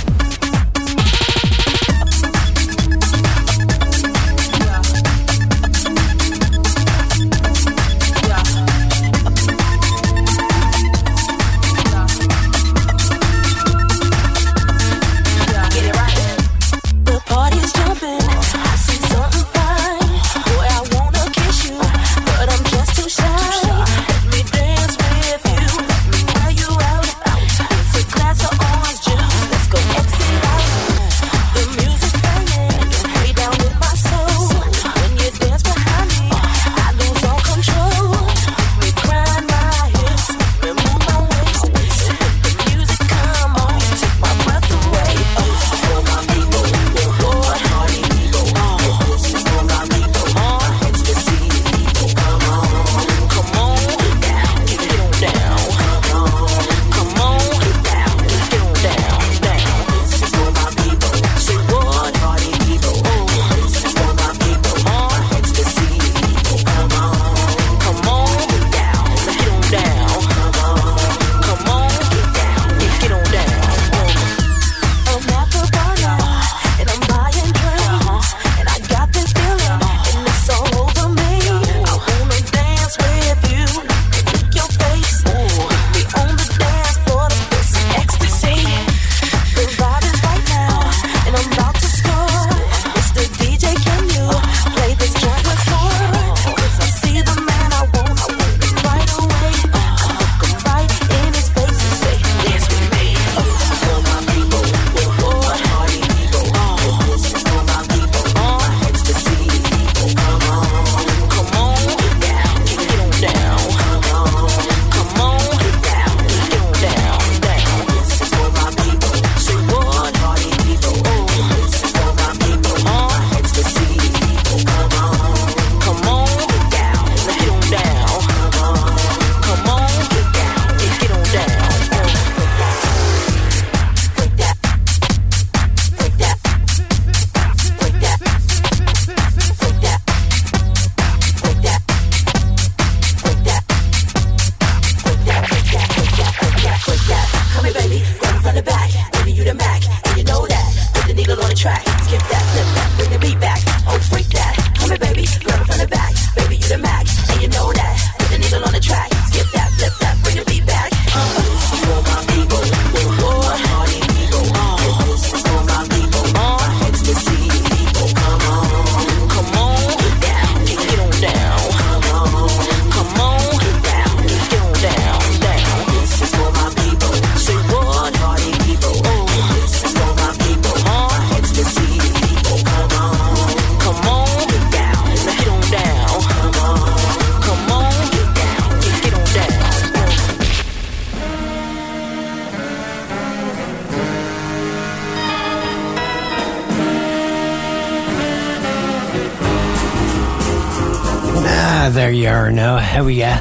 how are ya?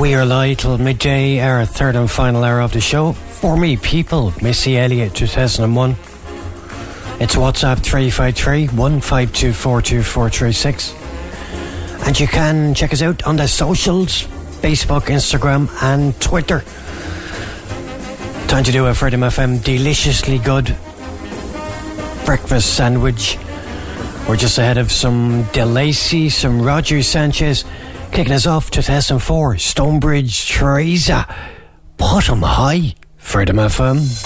We are live till midday, our third and final hour of the show. For me, people, Missy Elliott, 2001. It's WhatsApp 353 1524246. And you can check us out on the socials Facebook, Instagram, and Twitter. Time to do a Freedom FM deliciously good breakfast sandwich we're just ahead of some DeLacy, some Roger Sanchez, kicking us off 2004, Stonebridge Therese. Bottom high, Freedom FM.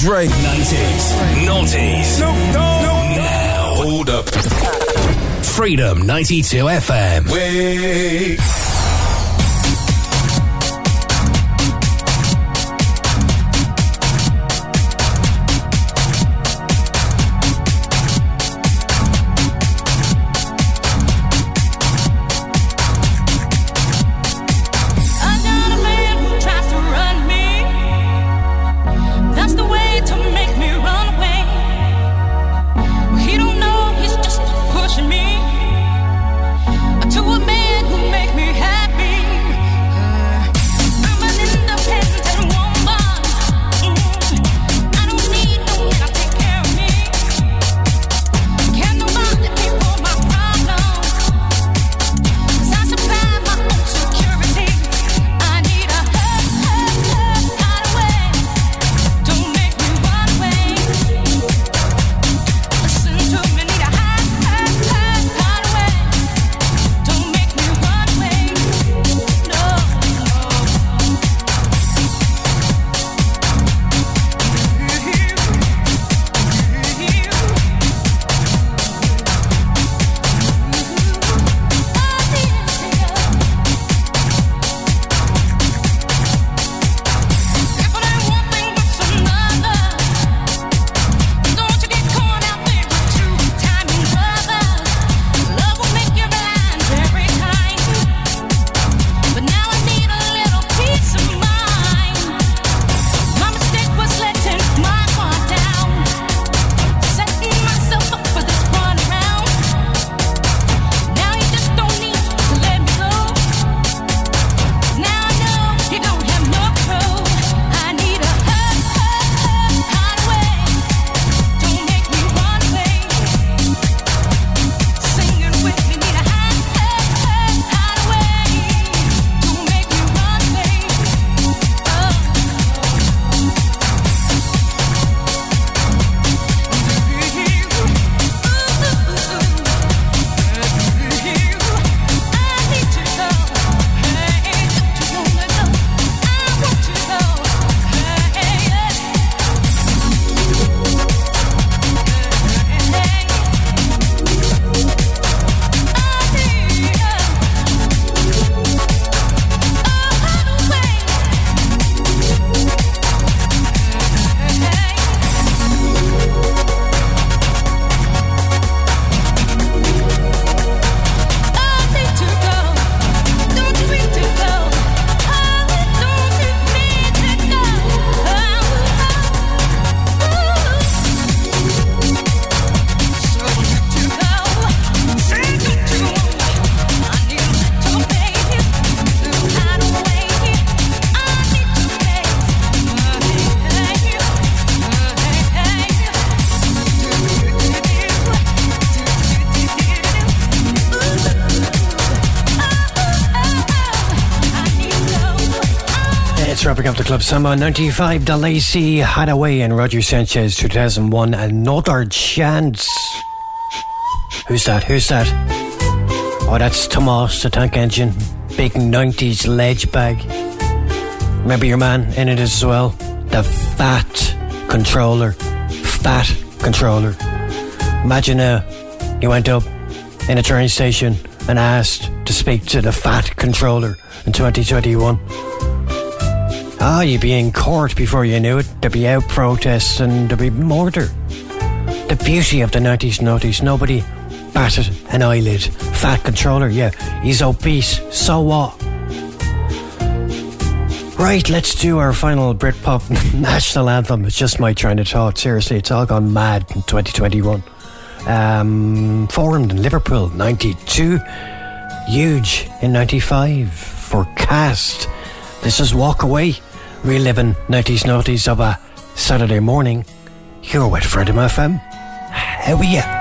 Dre. 90s, noughties. Now. Hold up. Freedom 92 FM. Up the club summer 95 DeLacy Hideaway and Roger Sanchez 2001 another chance. Who's that? Who's that? Oh that's Thomas the tank engine big 90s ledge bag. Remember your man in it as well? The fat controller. Fat controller. Imagine uh, you went up in a train station and asked to speak to the fat controller in 2021 Ah, you'd be in court before you knew it. There'd be out protests and there'd be murder. The beauty of the 90s noughties, nobody batted an eyelid. Fat controller, yeah, he's obese, so what? Right, let's do our final Britpop (laughs) national anthem. It's just my train of thought. Seriously, it's all gone mad in 2021. Um, formed in Liverpool, 92. Huge in 95. For Cast. This is Walk Away. Reliving 90s noughties of a Saturday morning. Here with Freedom FM. How are you?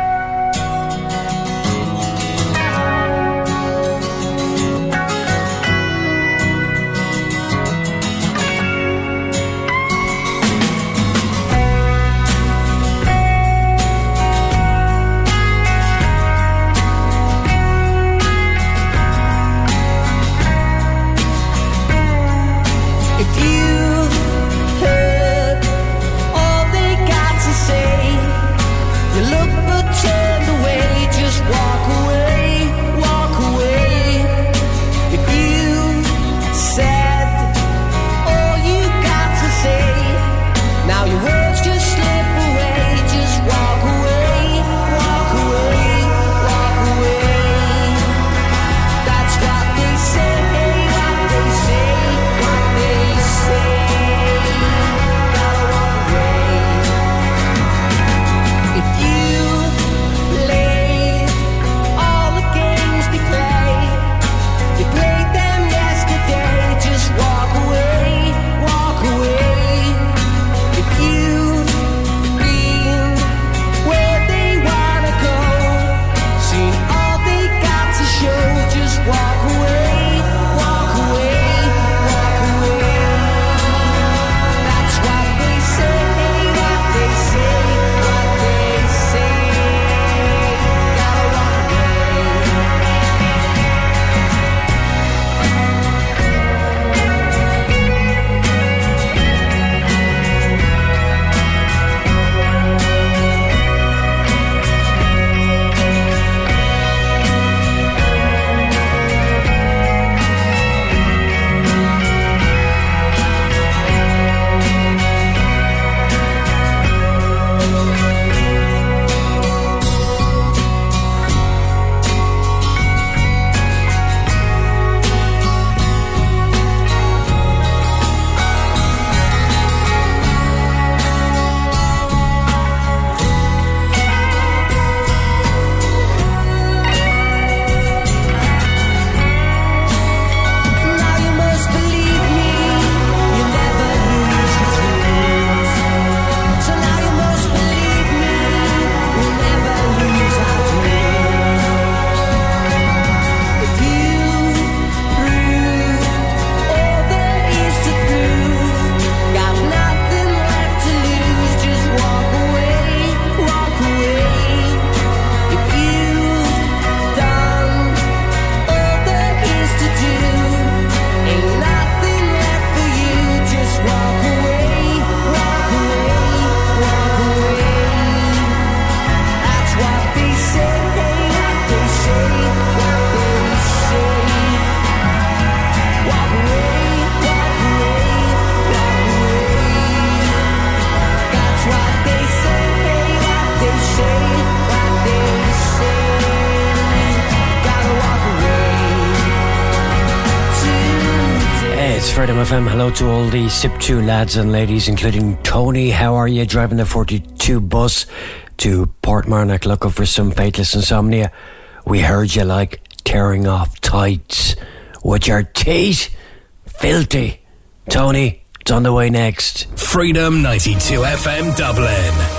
Hello to all the SIP2 lads and ladies, including Tony. How are you driving the 42 bus to Portmarnock looking for some faithless insomnia? We heard you like tearing off tights with your teeth. Filthy. Tony, it's on the way next. Freedom 92 FM Dublin.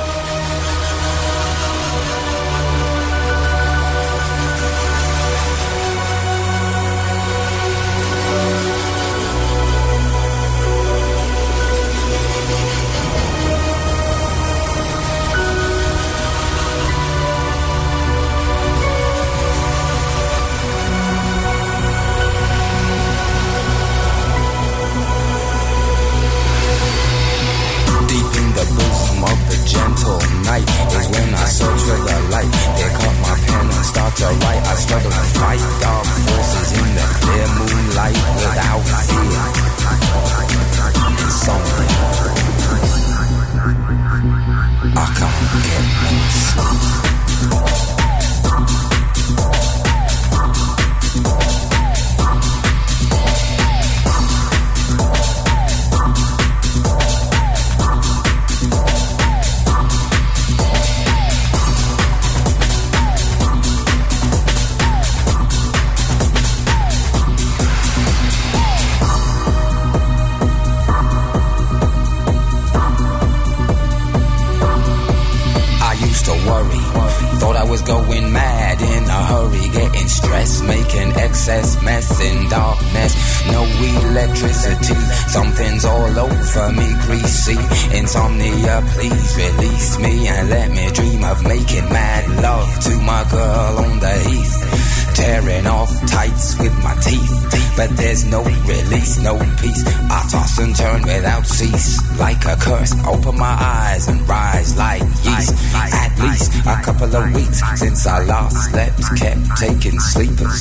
No peace. I toss and turn without cease, like a curse. Open my eyes and rise like yeast. At least a couple of weeks since I last slept, kept taking sleepers.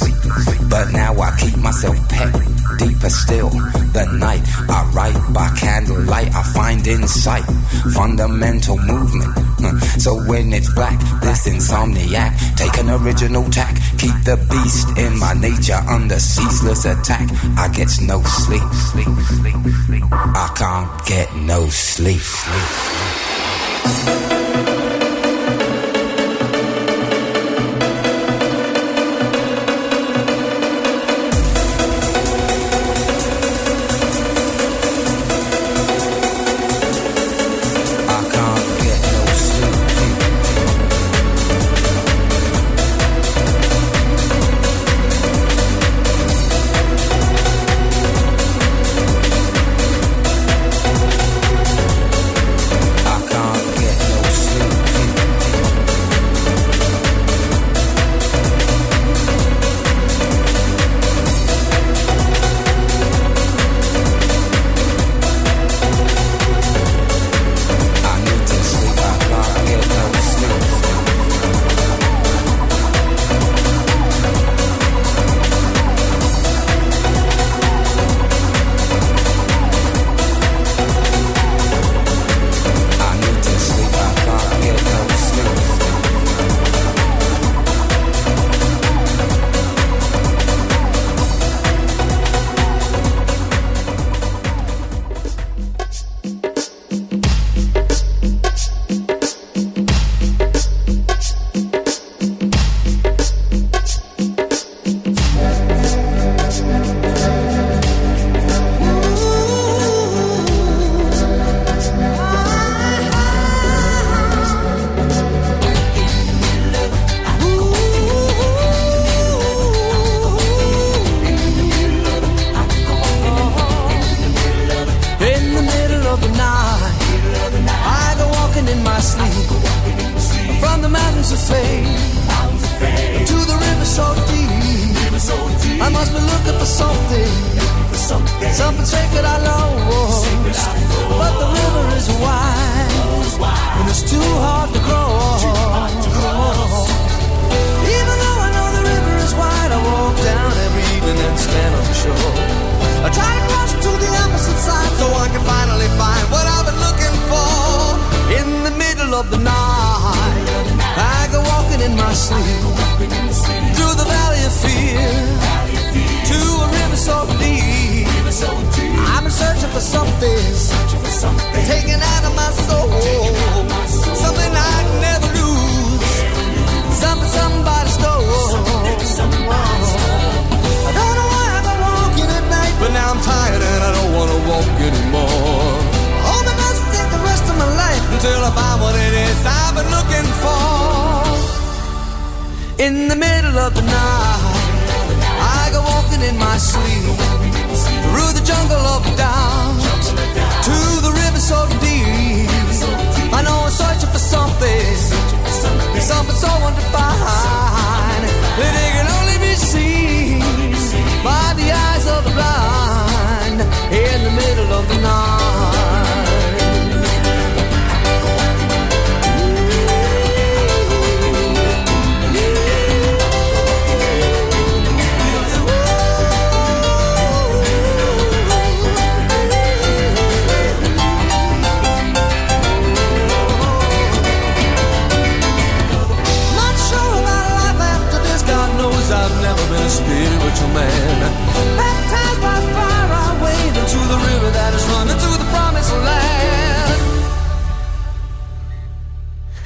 But now I keep myself pet deeper still. The night I write by candlelight, I find insight, fundamental movement. (laughs) So when it's black, this insomniac, take an original tack, keep the beast in my nature under ceaseless attack. I get no sleep. I can't get no sleep.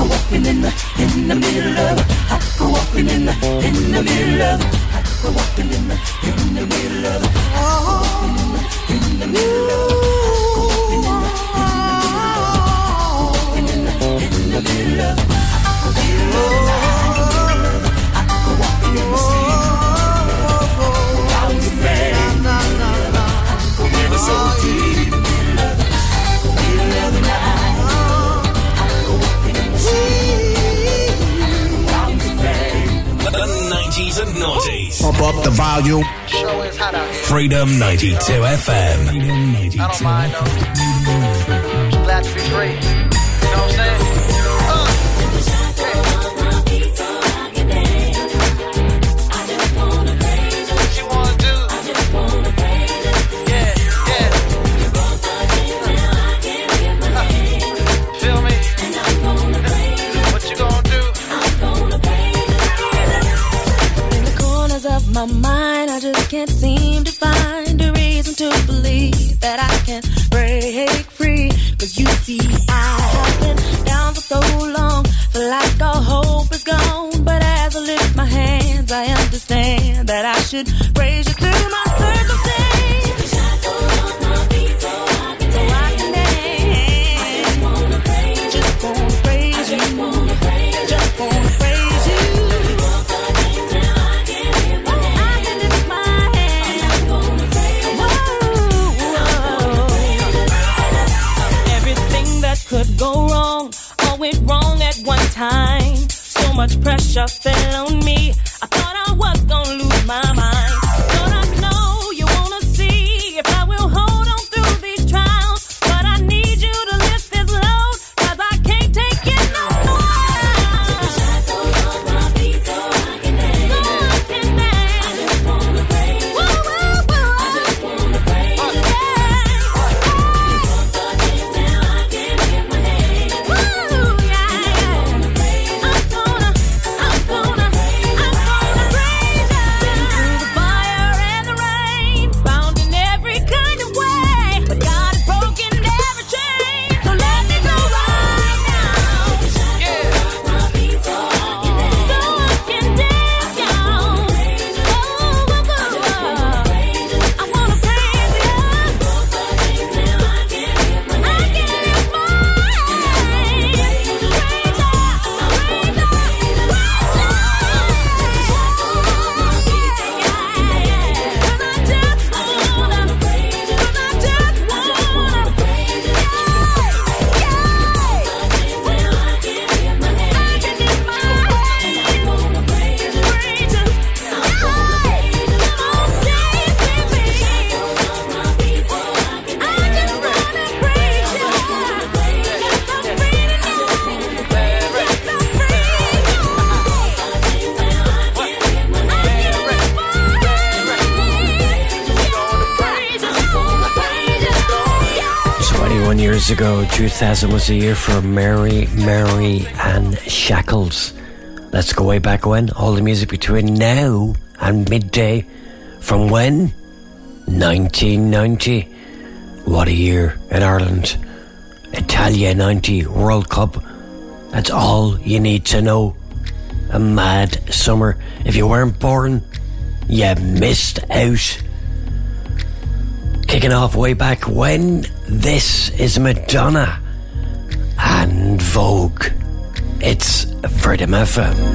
go walking in the in the middle of. I go walking in the in the middle of. I go walking in the in the middle of. Oh, in the middle of. In the middle. Fifties and noughties. Pop up the volume. Freedom 92 FM. Freedom 92 FM. 2000 was a year for Mary, Mary, and Shackles. Let's go way back when. All the music between now and midday. From when? 1990. What a year in Ireland. Italia 90 World Cup. That's all you need to know. A mad summer. If you weren't born, you missed out. Kicking off way back when this is Madonna and Vogue. It's Freedom FM.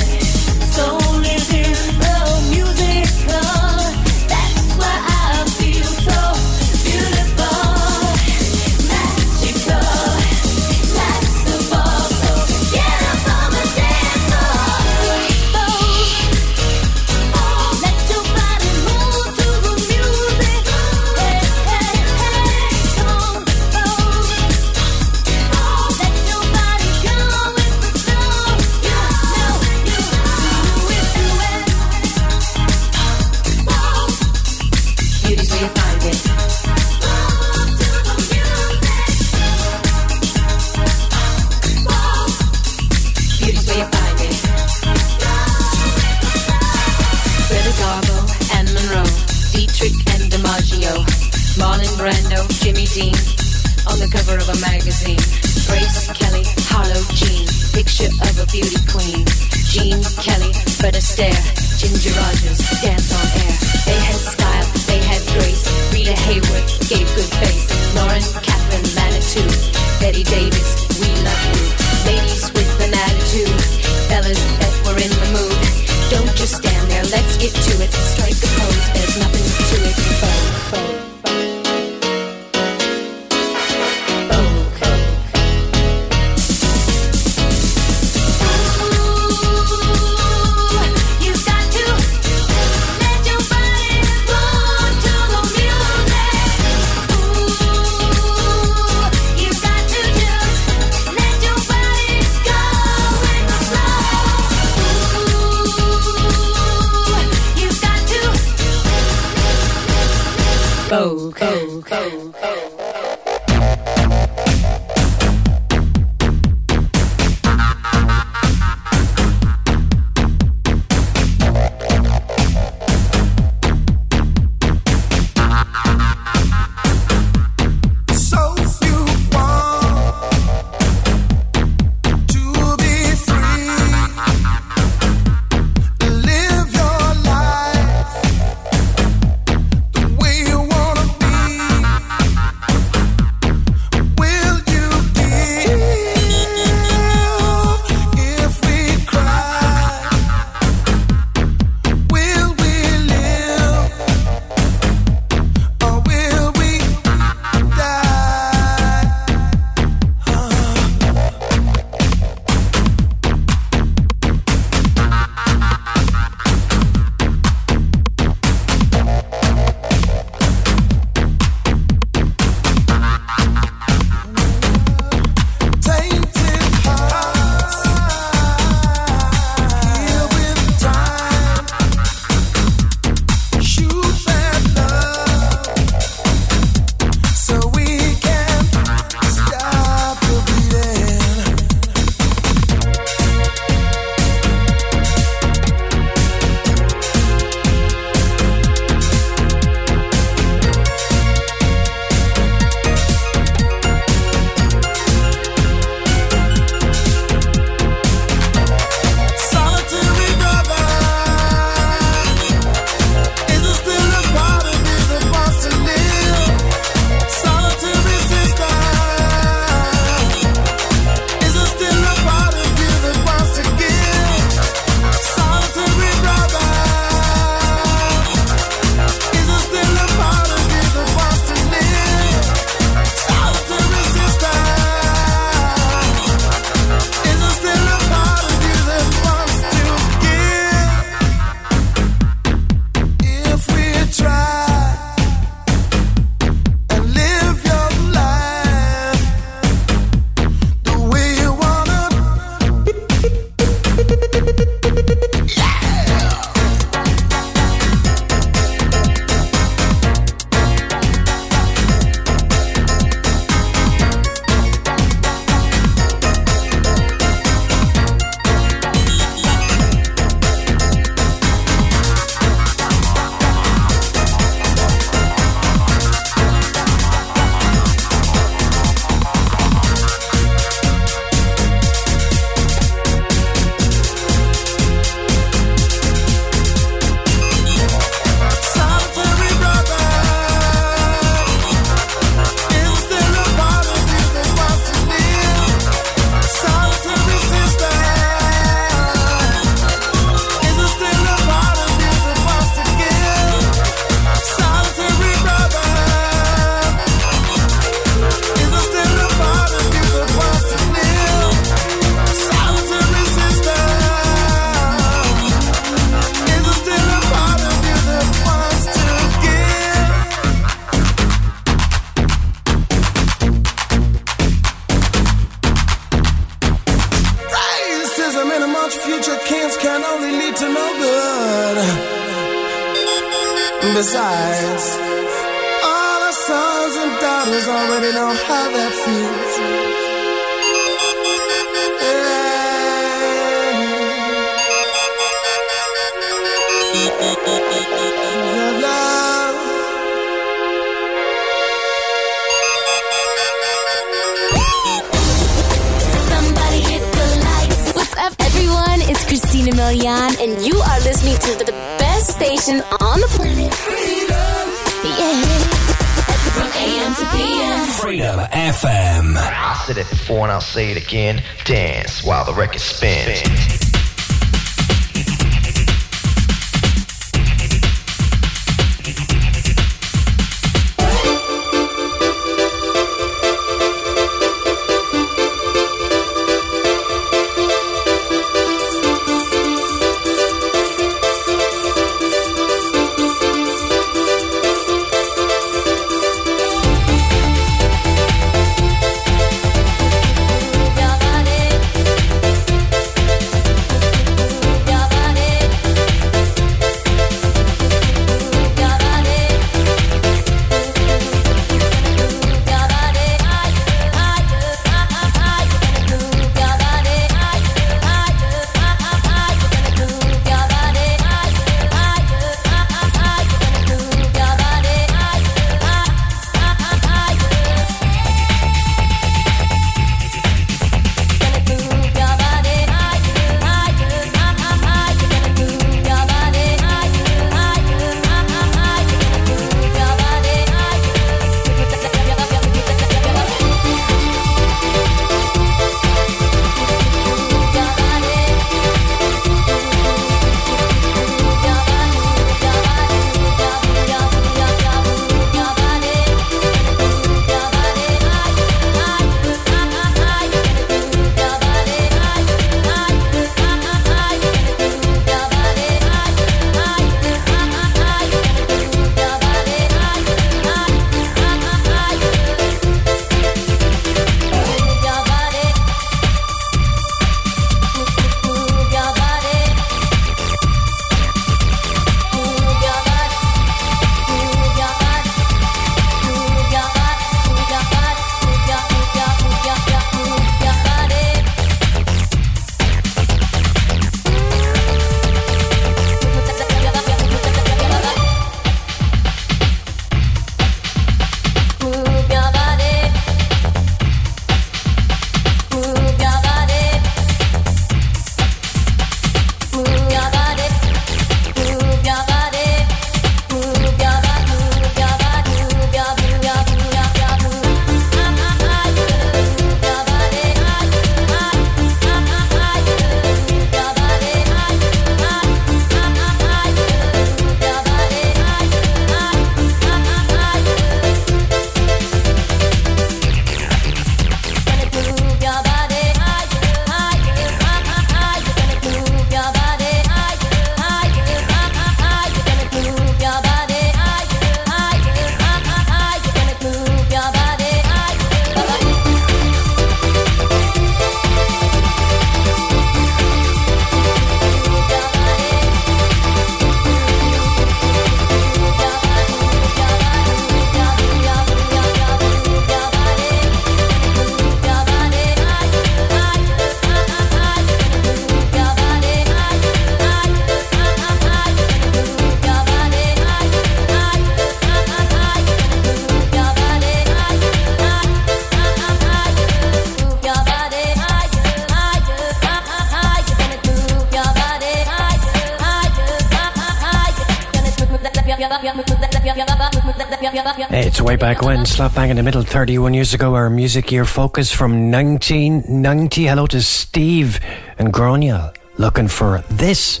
Way back when, slap bang in the middle, 31 years ago, our music year focus from 1990. Hello to Steve and Gronial, looking for this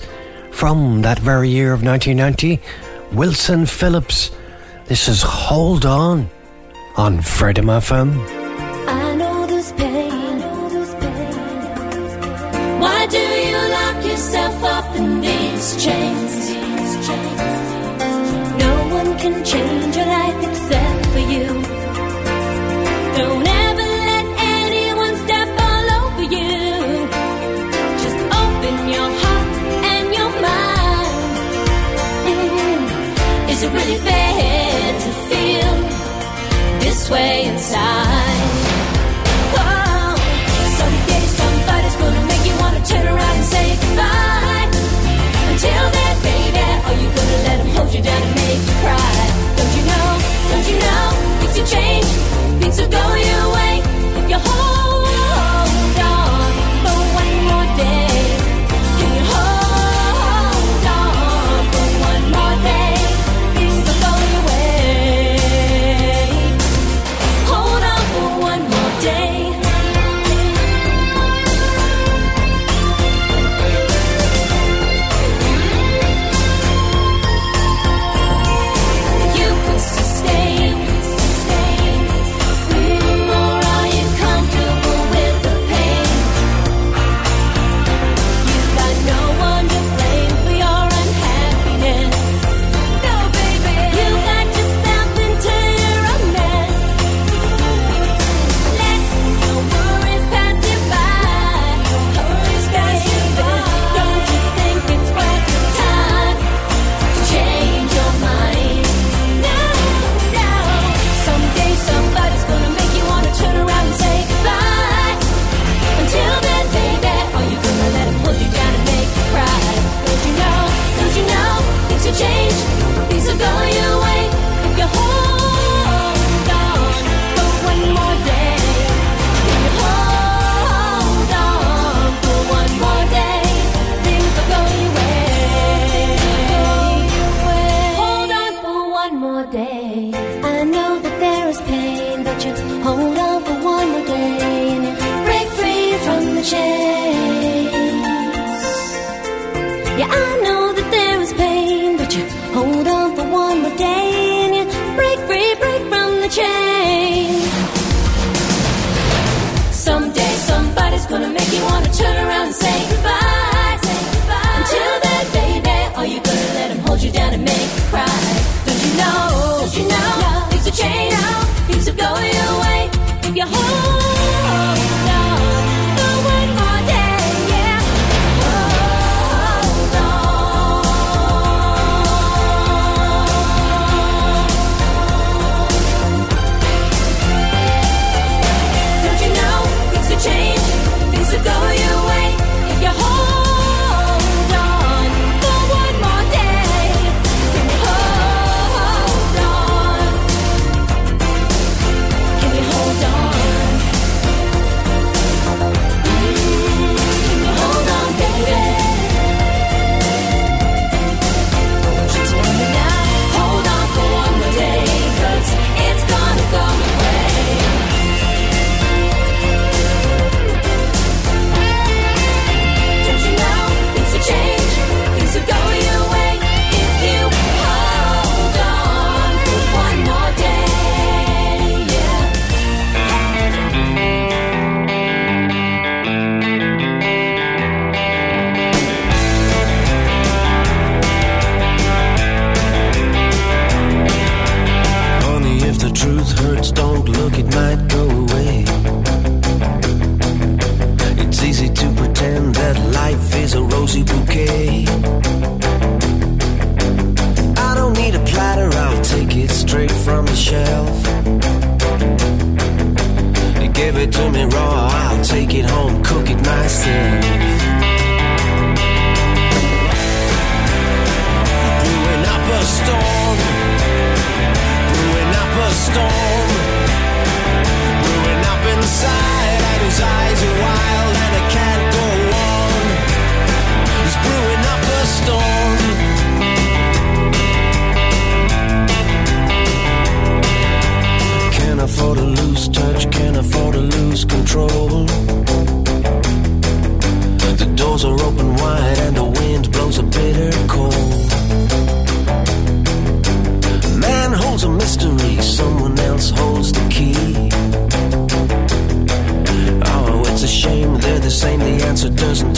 from that very year of 1990. Wilson Phillips. This is Hold On on Freedom FM. I know pain. Why do you lock yourself up in these chains? This way inside. Whoa. Someday somebody's gonna make you wanna turn around and say goodbye. Until then, baby, are you gonna let them hold you down and make you cry? Don't you know? Don't you know? Things will change. Things will go your control. The doors are open wide and the wind blows a bitter cold. Man holds a mystery, someone else holds the key. Oh, it's a shame they're the same, the answer doesn't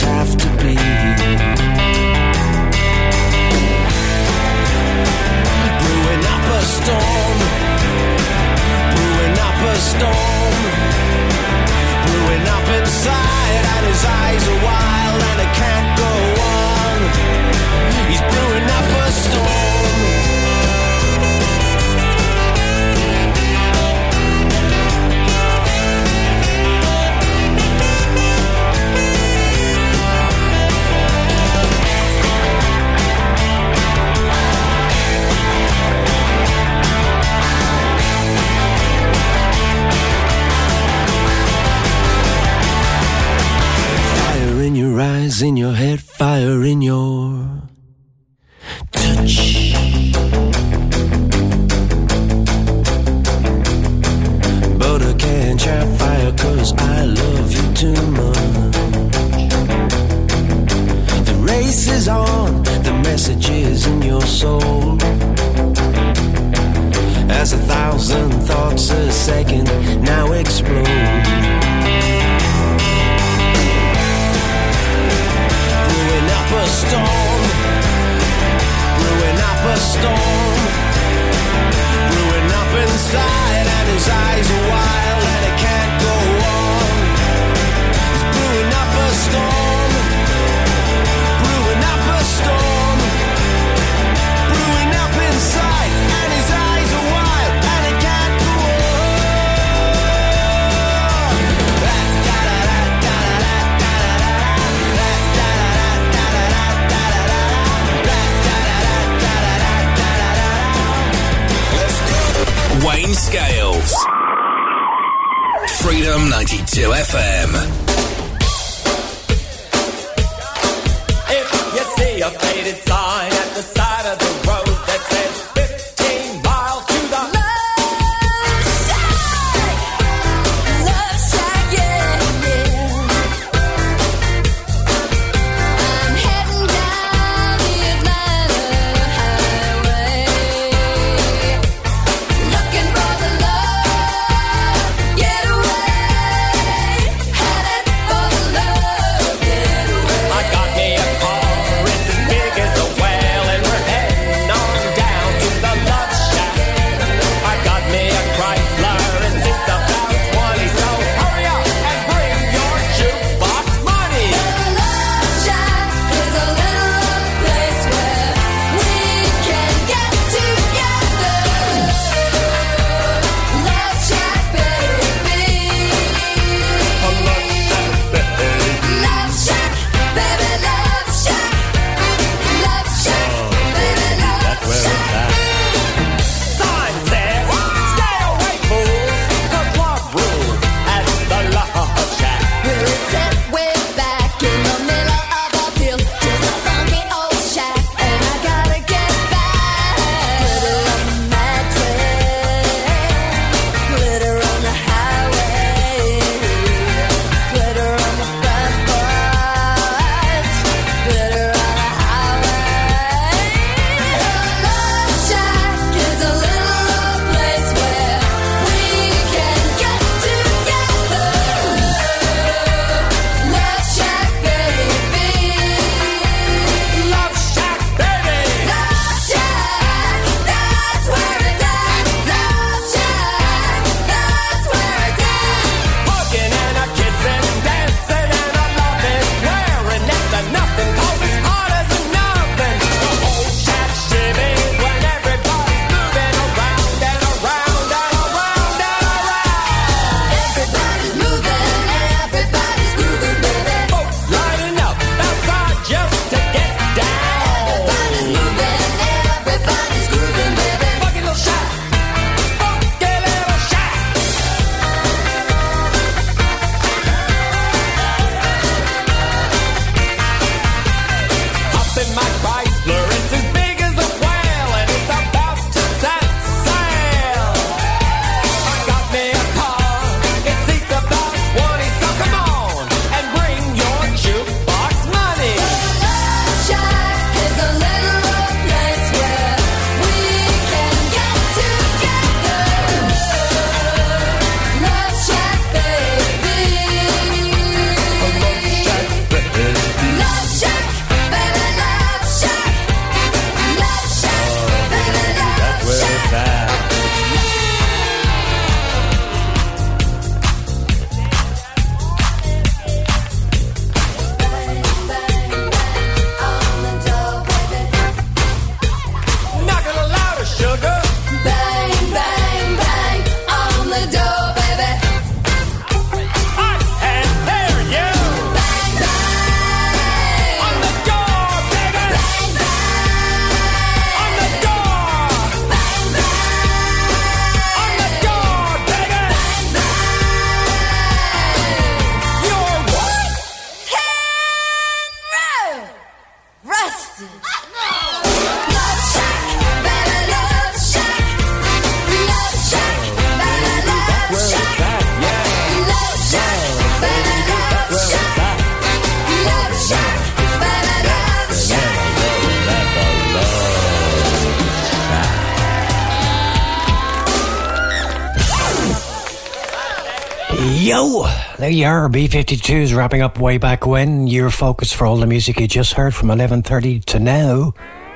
Yo, there you are. B52's wrapping up way back when. Your focus for all the music you just heard from 11.30 to now.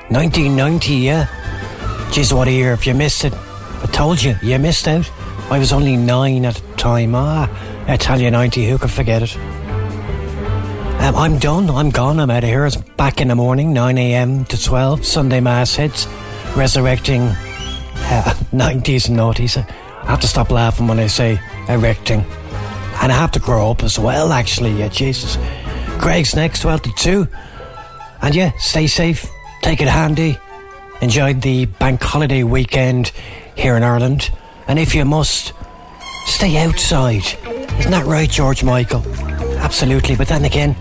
1990, yeah. Jeez, what a year. If you missed it, I told you, you missed out. I was only nine at the time. Ah, Italia 90, who could forget it? Um, I'm done. I'm gone. I'm out of here. It's back in the morning, 9 a.m. to 12. Sunday Mass hits, resurrecting uh, (laughs) 90s and noughties. I have to stop laughing when I say erecting. And I have to grow up as well, actually. Yeah, Jesus. Greg's next, 12 to 2. And yeah, stay safe. Take it handy. Enjoy the bank holiday weekend here in Ireland. And if you must, stay outside. Isn't that right, George Michael? Absolutely. But then again,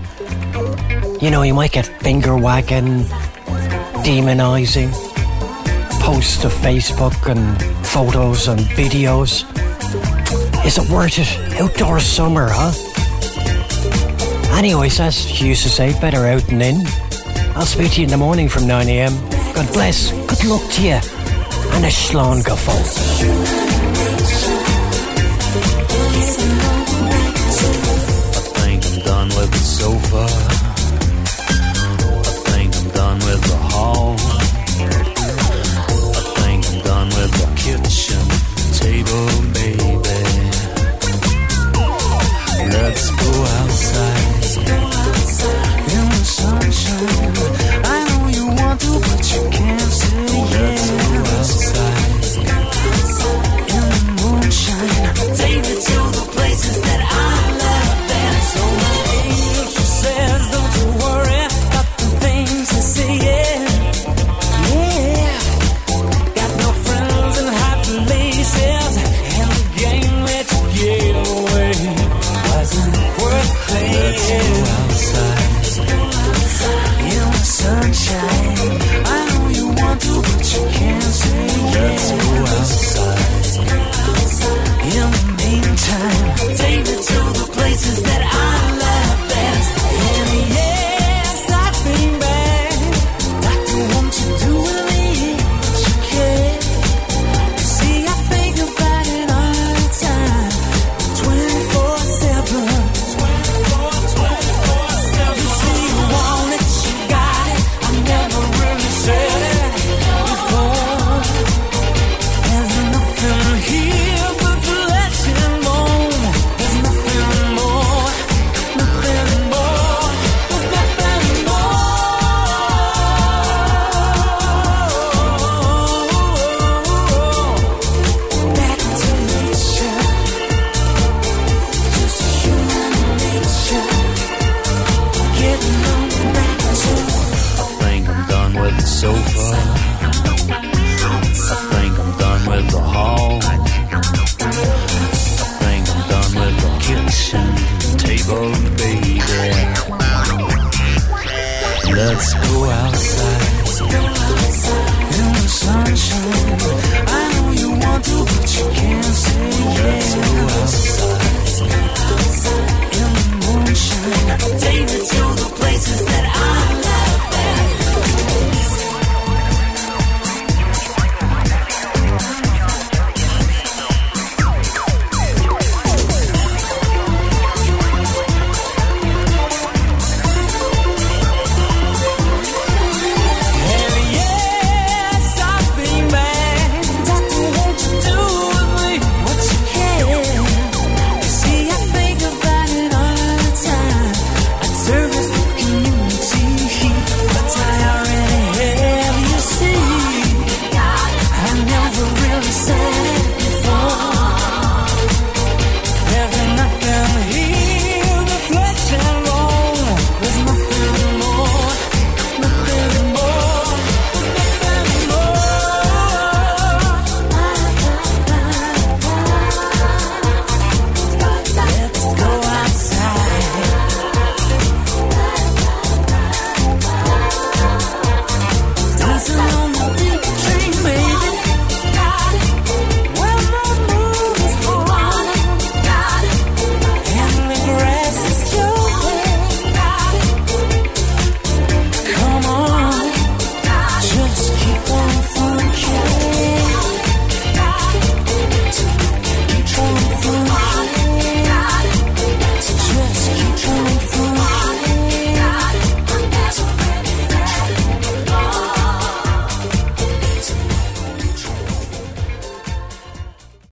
you know, you might get finger wagging, demonising, posts to Facebook and photos and videos. Is it worth it? Outdoor summer, huh? Anyways, as she used to say, better out than in. I'll speak to you in the morning from 9am. God bless, good luck to you, and a schlán go I think I'm done with the sofa. I think I'm done with the hall. I think I'm done with the kitchen table, baby. Let's go outside. In the sunshine.